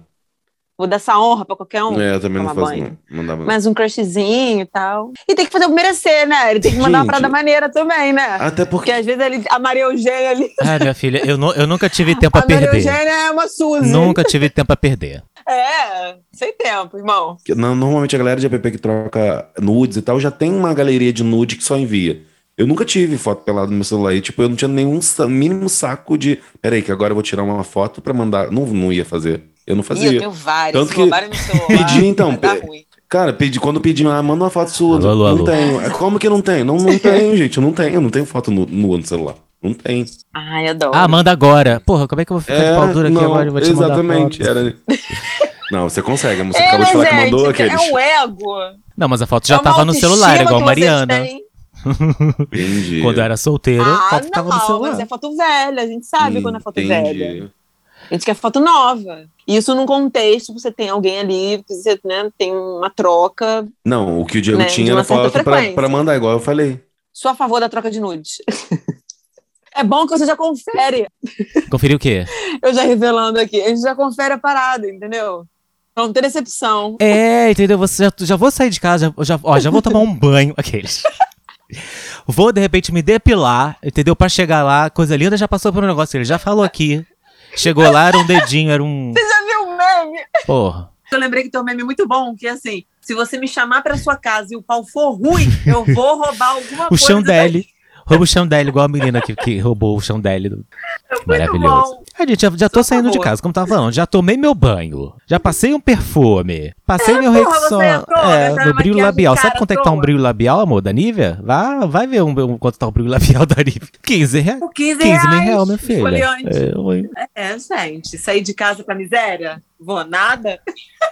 Vou dar essa honra pra qualquer um. É, eu também não faço, banho. não. Não. Mas um crushzinho e tal. E tem que fazer o merecer, né? Ele tem que mandar uma Gente. parada maneira também, né? Até porque. Porque às vezes ele, a Maria Eugênia ali. Ah, minha filha, eu, nu- eu nunca tive tempo a a Maria perder. Eugênia é uma Suzy. Nunca tive tempo a perder. É, sem tempo, irmão. que no- Normalmente a galera de app que troca nudes e tal já tem uma galeria de nude que só envia. Eu nunca tive foto pelada no meu celular. E, tipo, eu não tinha nenhum mínimo saco de. Peraí, que agora eu vou tirar uma foto pra mandar. Não, não ia fazer. Eu não Ih, eu fazia. tenho vários. Tanto que roubarem no celular, pedi, então, pe- ruim. Cara, pedi, quando pedi, ah, manda uma foto sua. Alô, alô, não alô. tenho. É, Como que não tem? Não, não tenho, gente. Eu não tenho. Eu não tenho foto nua no celular. Não tem. Ai, adoro. Ah, manda agora. Porra, como é que eu vou ficar de pau dura aqui não, agora? Eu vou te exatamente. mandar foto. Era... Não, você consegue. Você É, acabou de falar que gente, mandou aqueles. É o ego. Não, mas a foto já É tava no celular, igual que vocês Mariana. Entendi. Quando eu era solteiro, a Ah, foto tava no não, celular. mas é foto velha. A gente sabe quando é foto Entendi. velha. A gente quer foto nova. Isso num contexto, você tem alguém ali, que você né, tem uma troca. Não, o que o Diego Né, tinha era foto pra, pra mandar, igual eu falei. Sou a favor da troca de nudes. é bom que você já confere. Conferiu o quê? Eu já revelando aqui. A gente já confere a parada, entendeu? Pra não ter decepção. É, entendeu? Você já, já vou sair de casa, já, já, ó, já vou tomar um banho. Aqueles. Vou, de repente, me depilar, entendeu? Pra chegar lá, coisa linda já passou por um negócio. Ele já falou aqui. Chegou lá, era um dedinho, era um. Você já viu o meme? Porra. Eu lembrei que tem um meme muito bom, que é assim: se você me chamar pra sua casa e o pau for ruim, eu vou roubar alguma O coisa. chão dele. Rouba o chão dele, igual a menina que, que roubou o chão dele. Maravilhoso. bom. A gente já, já tô saindo de favor. casa, como tava falando. Já tomei meu banho. Já passei um perfume. Passei meu É, porra, Rexona. É, essa no brilho labial. Sabe quanto é que tá um brilho labial, amor, da Nivea? Vá, vai ver um, um- quanto tá o brilho labial da Nivea. 15 reais. Por 15 15 reais. mil reais, minha filha. É, oi. É, gente, sair de casa pra miséria? Vou nada?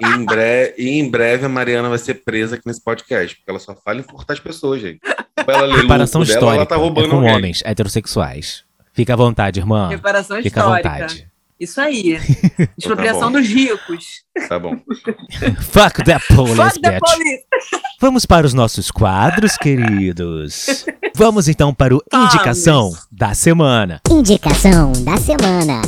E em, bre... e em breve a Mariana vai ser presa aqui nesse podcast, porque ela só fala em cortar as pessoas, gente. Ela ler Comparação lucro dela, histórica. ela tá roubando é com alguém. homens heterossexuais. Fica à vontade, irmã. Reparação Fica à histórica. vontade. Isso aí. Expropriação bom. dos ricos. Tá bom. Fuck that police, Fuck the police. Vamos para os nossos quadros, queridos. Vamos então para o Vamos. Indicação da Semana. Indicação da semana.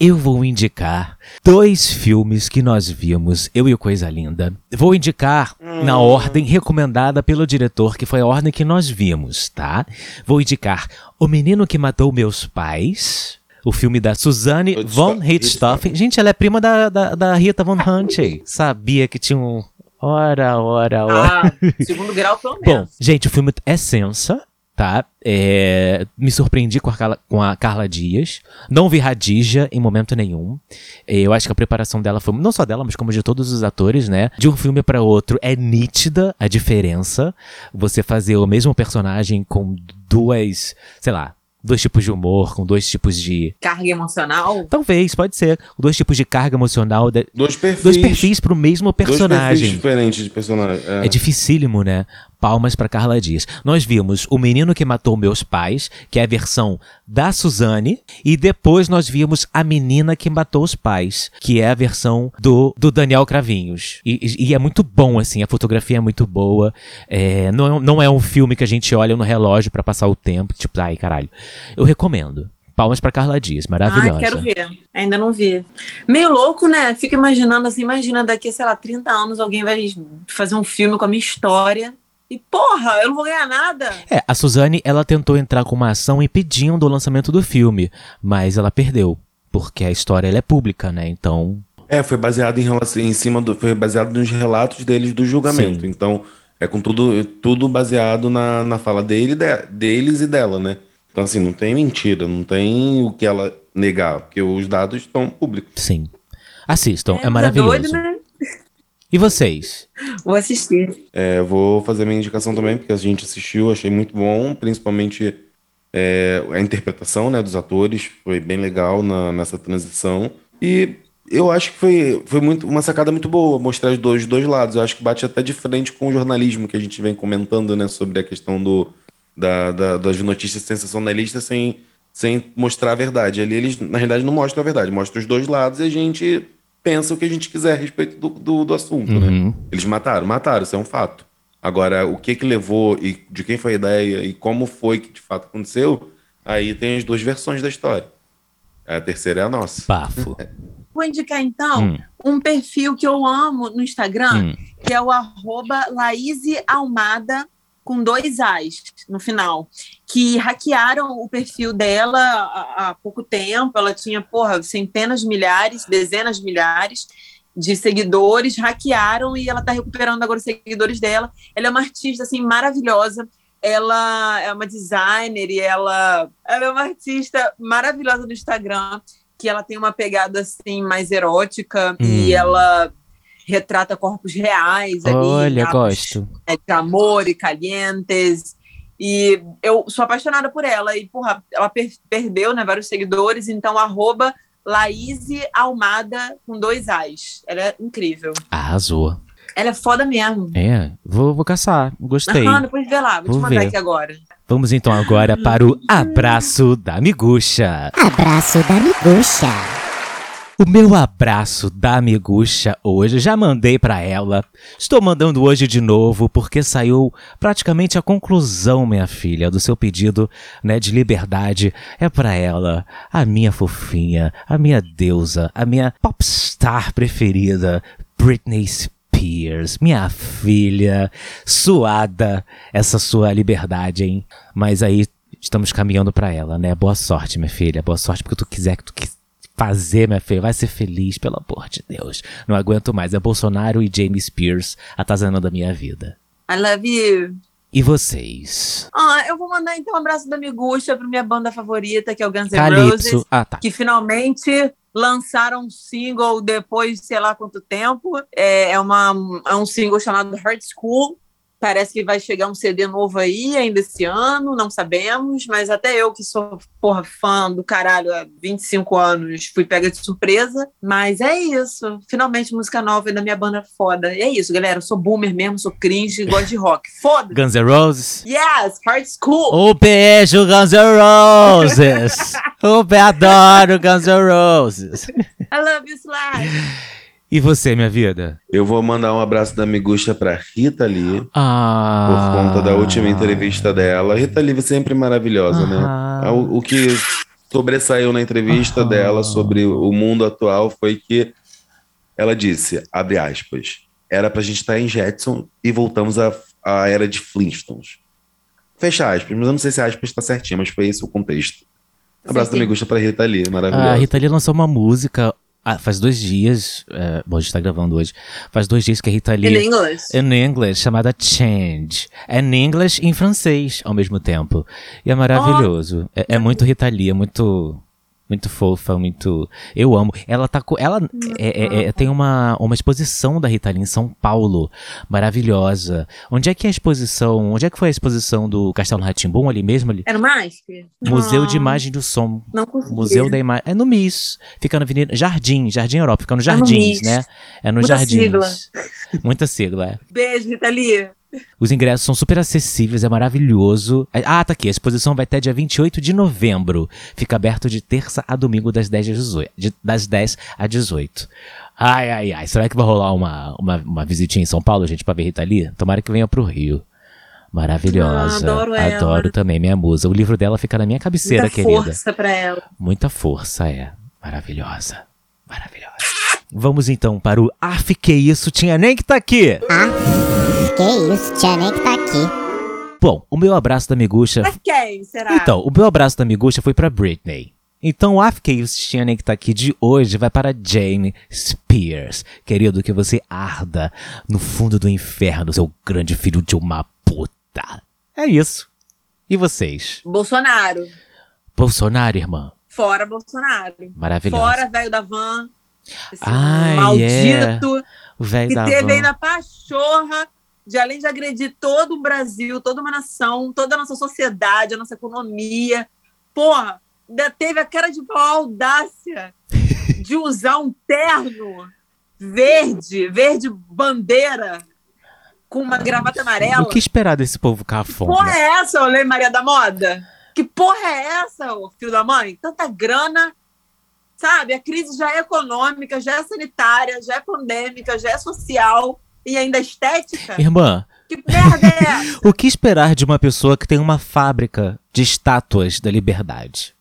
Eu vou indicar dois filmes que nós vimos, eu e o Coisa Linda. Vou indicar na ordem recomendada pelo diretor, que foi a ordem que nós vimos, tá? Vou indicar O Menino que Matou Meus Pais, o filme da Suzanne von Richthofen. Gente, ela é prima da, da, da Rita von Hunt. Sabia que tinha um... Ora, ora, ora. Ah, segundo grau, pelo Bom, gente, o filme é sensa, tá? É, me surpreendi com a, Carla, com a Carla Dias. Não vi Radija em momento nenhum. É, eu acho que a preparação dela foi, não só dela, mas como de todos os atores, né? De um filme para outro é nítida a diferença. Você fazer o mesmo personagem com duas, sei lá, dois tipos de humor, com dois tipos de. Carga emocional? Talvez, pode ser. Dois tipos de carga emocional. De... Dois perfis. Dois perfis pro mesmo Dois perfis personagem. diferentes de personagem. É. É dificílimo, né? Palmas pra Carla Dias. Nós vimos O Menino que Matou Meus Pais, que é a versão da Suzane, e depois nós vimos A Menina que Matou os Pais, que é a versão do, do Daniel Cravinhos. E, e- é muito bom, assim, a fotografia é muito boa. É, não, não é um filme que a gente olha no relógio pra passar o tempo, tipo, ai caralho. Eu recomendo. Palmas pra Carla Dias, maravilhosa. Ai, quero ver. Ainda não vi. Meio louco, né? Fico imaginando assim, imagina daqui, sei lá, 30 anos alguém vai fazer um filme com a minha história. E porra, eu não vou ganhar nada. É, a Suzane, ela tentou entrar com uma ação impedindo o lançamento do filme, mas ela perdeu, porque a história ela é pública, né? Então, É, foi baseado em relação em cima do, foi baseado nos relatos deles do julgamento. Sim. Então, é com tudo, tudo baseado na, na fala dele, de- deles e dela, né? Então, assim, não tem mentira, não tem o que ela negar, porque os dados estão públicos. sim. Assistam, é, mas maravilhoso. doido, né? E vocês? Vou assistir. É, eu vou fazer minha indicação também, porque a gente assistiu, achei muito bom, principalmente é, a interpretação né, dos atores, foi bem legal na- nessa transição. E eu acho que foi, foi muito, uma sacada muito boa mostrar os dois, os dois lados. Eu acho que bate até de frente com o jornalismo que a gente vem comentando né, sobre a questão do, da, da- das notícias sensacionalistas sem, sem mostrar a verdade. Ali eles, na realidade, não mostram a verdade, mostram os dois lados e a gente pensa o que a gente quiser a respeito do, do, do assunto. Né? Uhum. Eles mataram, mataram, isso é um fato. Agora, o que que levou e de quem foi a ideia e como foi que de fato aconteceu, aí tem as duas versões da história. A terceira é a nossa. Bafo. Vou indicar, então, Hum. um perfil que eu amo no Instagram, Hum. que é o arroba Laíse Almada, com dois As no final, que hackearam o perfil dela há, há pouco tempo. Ela tinha, porra, centenas de milhares, dezenas de milhares de seguidores, hackearam e ela tá recuperando agora os seguidores dela. Ela é uma artista, assim, maravilhosa. Ela é uma designer e ela, ela é uma artista maravilhosa no Instagram, que ela tem uma pegada, assim, mais erótica e Hum. ela retrata corpos reais ali. Olha, atos gosto. é, de amor e calientes. E eu sou apaixonada por ela. E, porra, ela per- perdeu né, vários seguidores, então arroba Laíse Almada com dois As. Ela é incrível. Arrasou. Ela é foda mesmo. É, vou, vou caçar. Gostei. Aham, depois vê lá, vou, Vou te mandar ver. aqui agora. Vamos então agora para o abraço da miguxa. Abraço da miguxa. O meu abraço da miguxa hoje, já mandei pra ela. Estou mandando hoje de novo porque saiu praticamente a conclusão, minha filha, do seu pedido, né, de liberdade. É pra ela, a minha fofinha, a minha deusa, a minha popstar preferida, Britney Spears, minha filha, suada essa sua liberdade, hein? Mas aí estamos caminhando pra ela, né? Boa sorte, minha filha, boa sorte porque tu quiser que tu quiser fazer, minha filha. Vai ser feliz, pelo amor de Deus. Não aguento mais. É Bolsonaro e Jamie Spears atazanando a minha vida. I love you. E vocês? Ah, eu vou mandar então um abraço da Miguxa pra minha banda favorita, que é o Guns N' Roses. Ah, tá. que finalmente lançaram um single depois de sei lá quanto tempo. É, é, uma, é um single chamado Hard School. Parece que vai chegar um CD novo aí ainda esse ano, não sabemos, mas até eu que sou, porra, fã do caralho há 25 anos, fui pega de surpresa. Mas é isso. Finalmente música nova da minha banda foda. E é isso, galera. Eu sou boomer mesmo, sou cringe, gosto de rock. Foda! Guns N' Roses. Yes, Hard School! O beijo, Guns N' Roses. o adoro Guns N' Roses. I love you, Sly! E você, minha vida? Eu vou mandar um abraço da Miguxa pra Rita Lee, por Ah. conta da última entrevista dela. Rita Lee sempre maravilhosa, né? Ah. O, o que sobressaiu na entrevista Aham. dela sobre o mundo atual foi que ela disse, abre aspas, era pra gente estar em Jetson e voltamos à, à era de Flintstones. Fecha aspas, mas eu não sei se a aspas está certinho, mas foi esse o contexto. Abraço da. Miguxa pra Rita Lee, maravilhosa. A Rita Lee lançou uma música Ah, faz dois dias. É, bom, a gente tá gravando hoje. Faz dois dias que a Rita Lee. In English. In English, chamada Change. É in English e em francês ao mesmo tempo. E é maravilhoso. É, é muito Rita Lee, é muito. Muito fofa, muito. Eu amo. Ela tá com. Ela é- é- é- tem uma, uma exposição da Rita Lee em São Paulo. Maravilhosa. Onde é que é a exposição? Onde é que foi a exposição do Castelo Ratimbum ali mesmo? Ali? Era mais? Museu de Imagem do Som. Não consegui. Museu da Imagem. É no MIS. Fica na Avenida. Jardim, Jardim Europa. Fica no no Jardins, MIS. né? É no Muita Jardins. sigla. Muita sigla, é. Beijo, Rita Lee. Os ingressos são super acessíveis, é maravilhoso. Ah, tá aqui. A exposição vai até dia 28 de novembro. Fica aberto de terça a domingo, das 10 às 18. de- das 10 a 18. Ai, ai, ai. Será que vai rolar uma, uma, uma visitinha em São Paulo, gente, pra ver Rita Lee? Tomara que venha pro Rio. Maravilhosa. Ah, adoro ela. Adoro também, minha musa. O livro dela fica na minha cabeceira, Muita querida. força pra ela. Muita força, é. Maravilhosa. Maravilhosa. Vamos então para o Af, que isso, tinha nem que tá aqui. Que isso, tinha nem que tá aqui. Bom, o meu abraço da Miguxa. Pra quem será? Então, o meu abraço da Miguxa foi pra Britney. Então, o Af, que isso, tinha nem que tá aqui de hoje vai para Jane Spears. Querido, que você arda no fundo do inferno, seu grande filho de uma puta. É isso. E vocês? Bolsonaro. Bolsonaro, irmã. Fora Bolsonaro. Maravilhosa. Fora velho da van. Esse Ai, maldito. O velho que da teve van. ainda pachorra de, além de agredir todo o Brasil, toda uma nação, toda a nossa sociedade, a nossa economia. Porra, ainda teve a cara de pau, a audácia de usar um terno verde, verde bandeira, com uma gravata amarela. O que esperar desse povo cafona? porra é essa, Olê Maria da Moda? Que porra é essa, ô filho da mãe? Tanta grana, sabe? A crise já é econômica, já é sanitária, já é pandêmica, já é social e ainda estética. Irmã, Que merda é essa? o que esperar de uma pessoa que tem uma fábrica de estátuas da liberdade?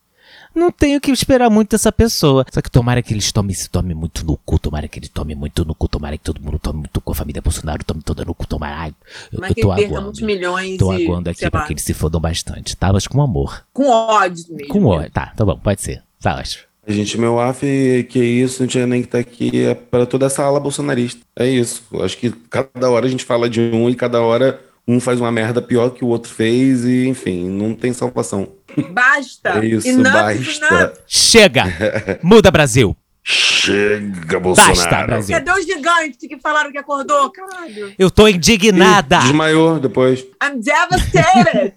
Não tenho o que esperar muito dessa pessoa. Só que tomara que eles tomem, se tome muito no cu, tomara que ele tome muito no cu, tomara que todo mundo tome muito com a família Bolsonaro, tome toda no cu, tomara. Ai, eu, Mas eu tô aguando. muitos milhões Tô e, aguando aqui pra que eles se fodam bastante, tá? Mas com amor. com ódio mesmo. Com ódio. Tá, tá bom, pode ser. Tá ótimo. Gente, meu AF, que isso, não tinha nem que estar aqui, é para toda essa ala bolsonarista. É isso. Eu acho que cada hora a gente fala de um e cada hora um faz uma merda pior que o outro fez e, enfim, não tem salvação. Basta. É isso, Enough, basta. enough. Chega! Muda, Brasil! Chega, Basta, Bolsonaro. Brasil! Cadê os gigantes que falaram que acordou? Caralho. Eu tô indignada! Desmaiou depois. I'm devastated.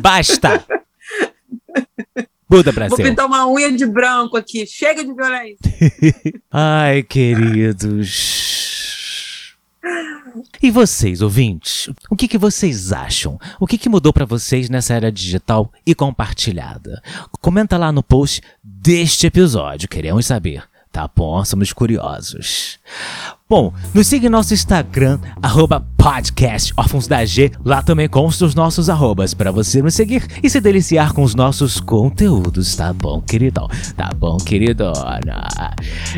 Basta! Muda, Vou Brasil! pintar uma unha de branco aqui. Chega de violência. Ai, queridos. E vocês, ouvintes? O que, que vocês acham? O que, que mudou pra vocês nessa era digital e compartilhada? Comenta lá no post deste episódio, queremos saber. Tá bom? Somos curiosos. Bom, nos siga em nosso Instagram, arroba podcast órfãos da G. Lá também consta os nossos arrobas para você nos seguir e se deliciar com os nossos conteúdos, tá bom, queridão? Tá bom, queridona?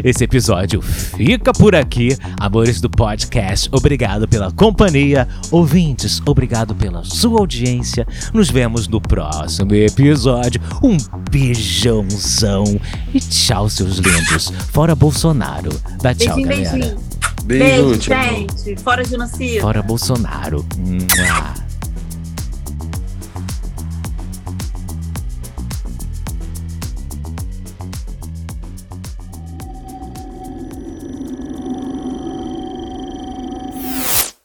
Esse episódio fica por aqui. Amores do podcast, obrigado pela companhia. Ouvintes, obrigado pela sua audiência. Nos vemos no próximo episódio. Um beijãozão e tchau, seus lindos. Fora Bolsonaro. Dá tchau, Beijinho, galera. beijinho. Beijo, Beijo, gente. Fora genocídio. Fora Bolsonaro. Mua.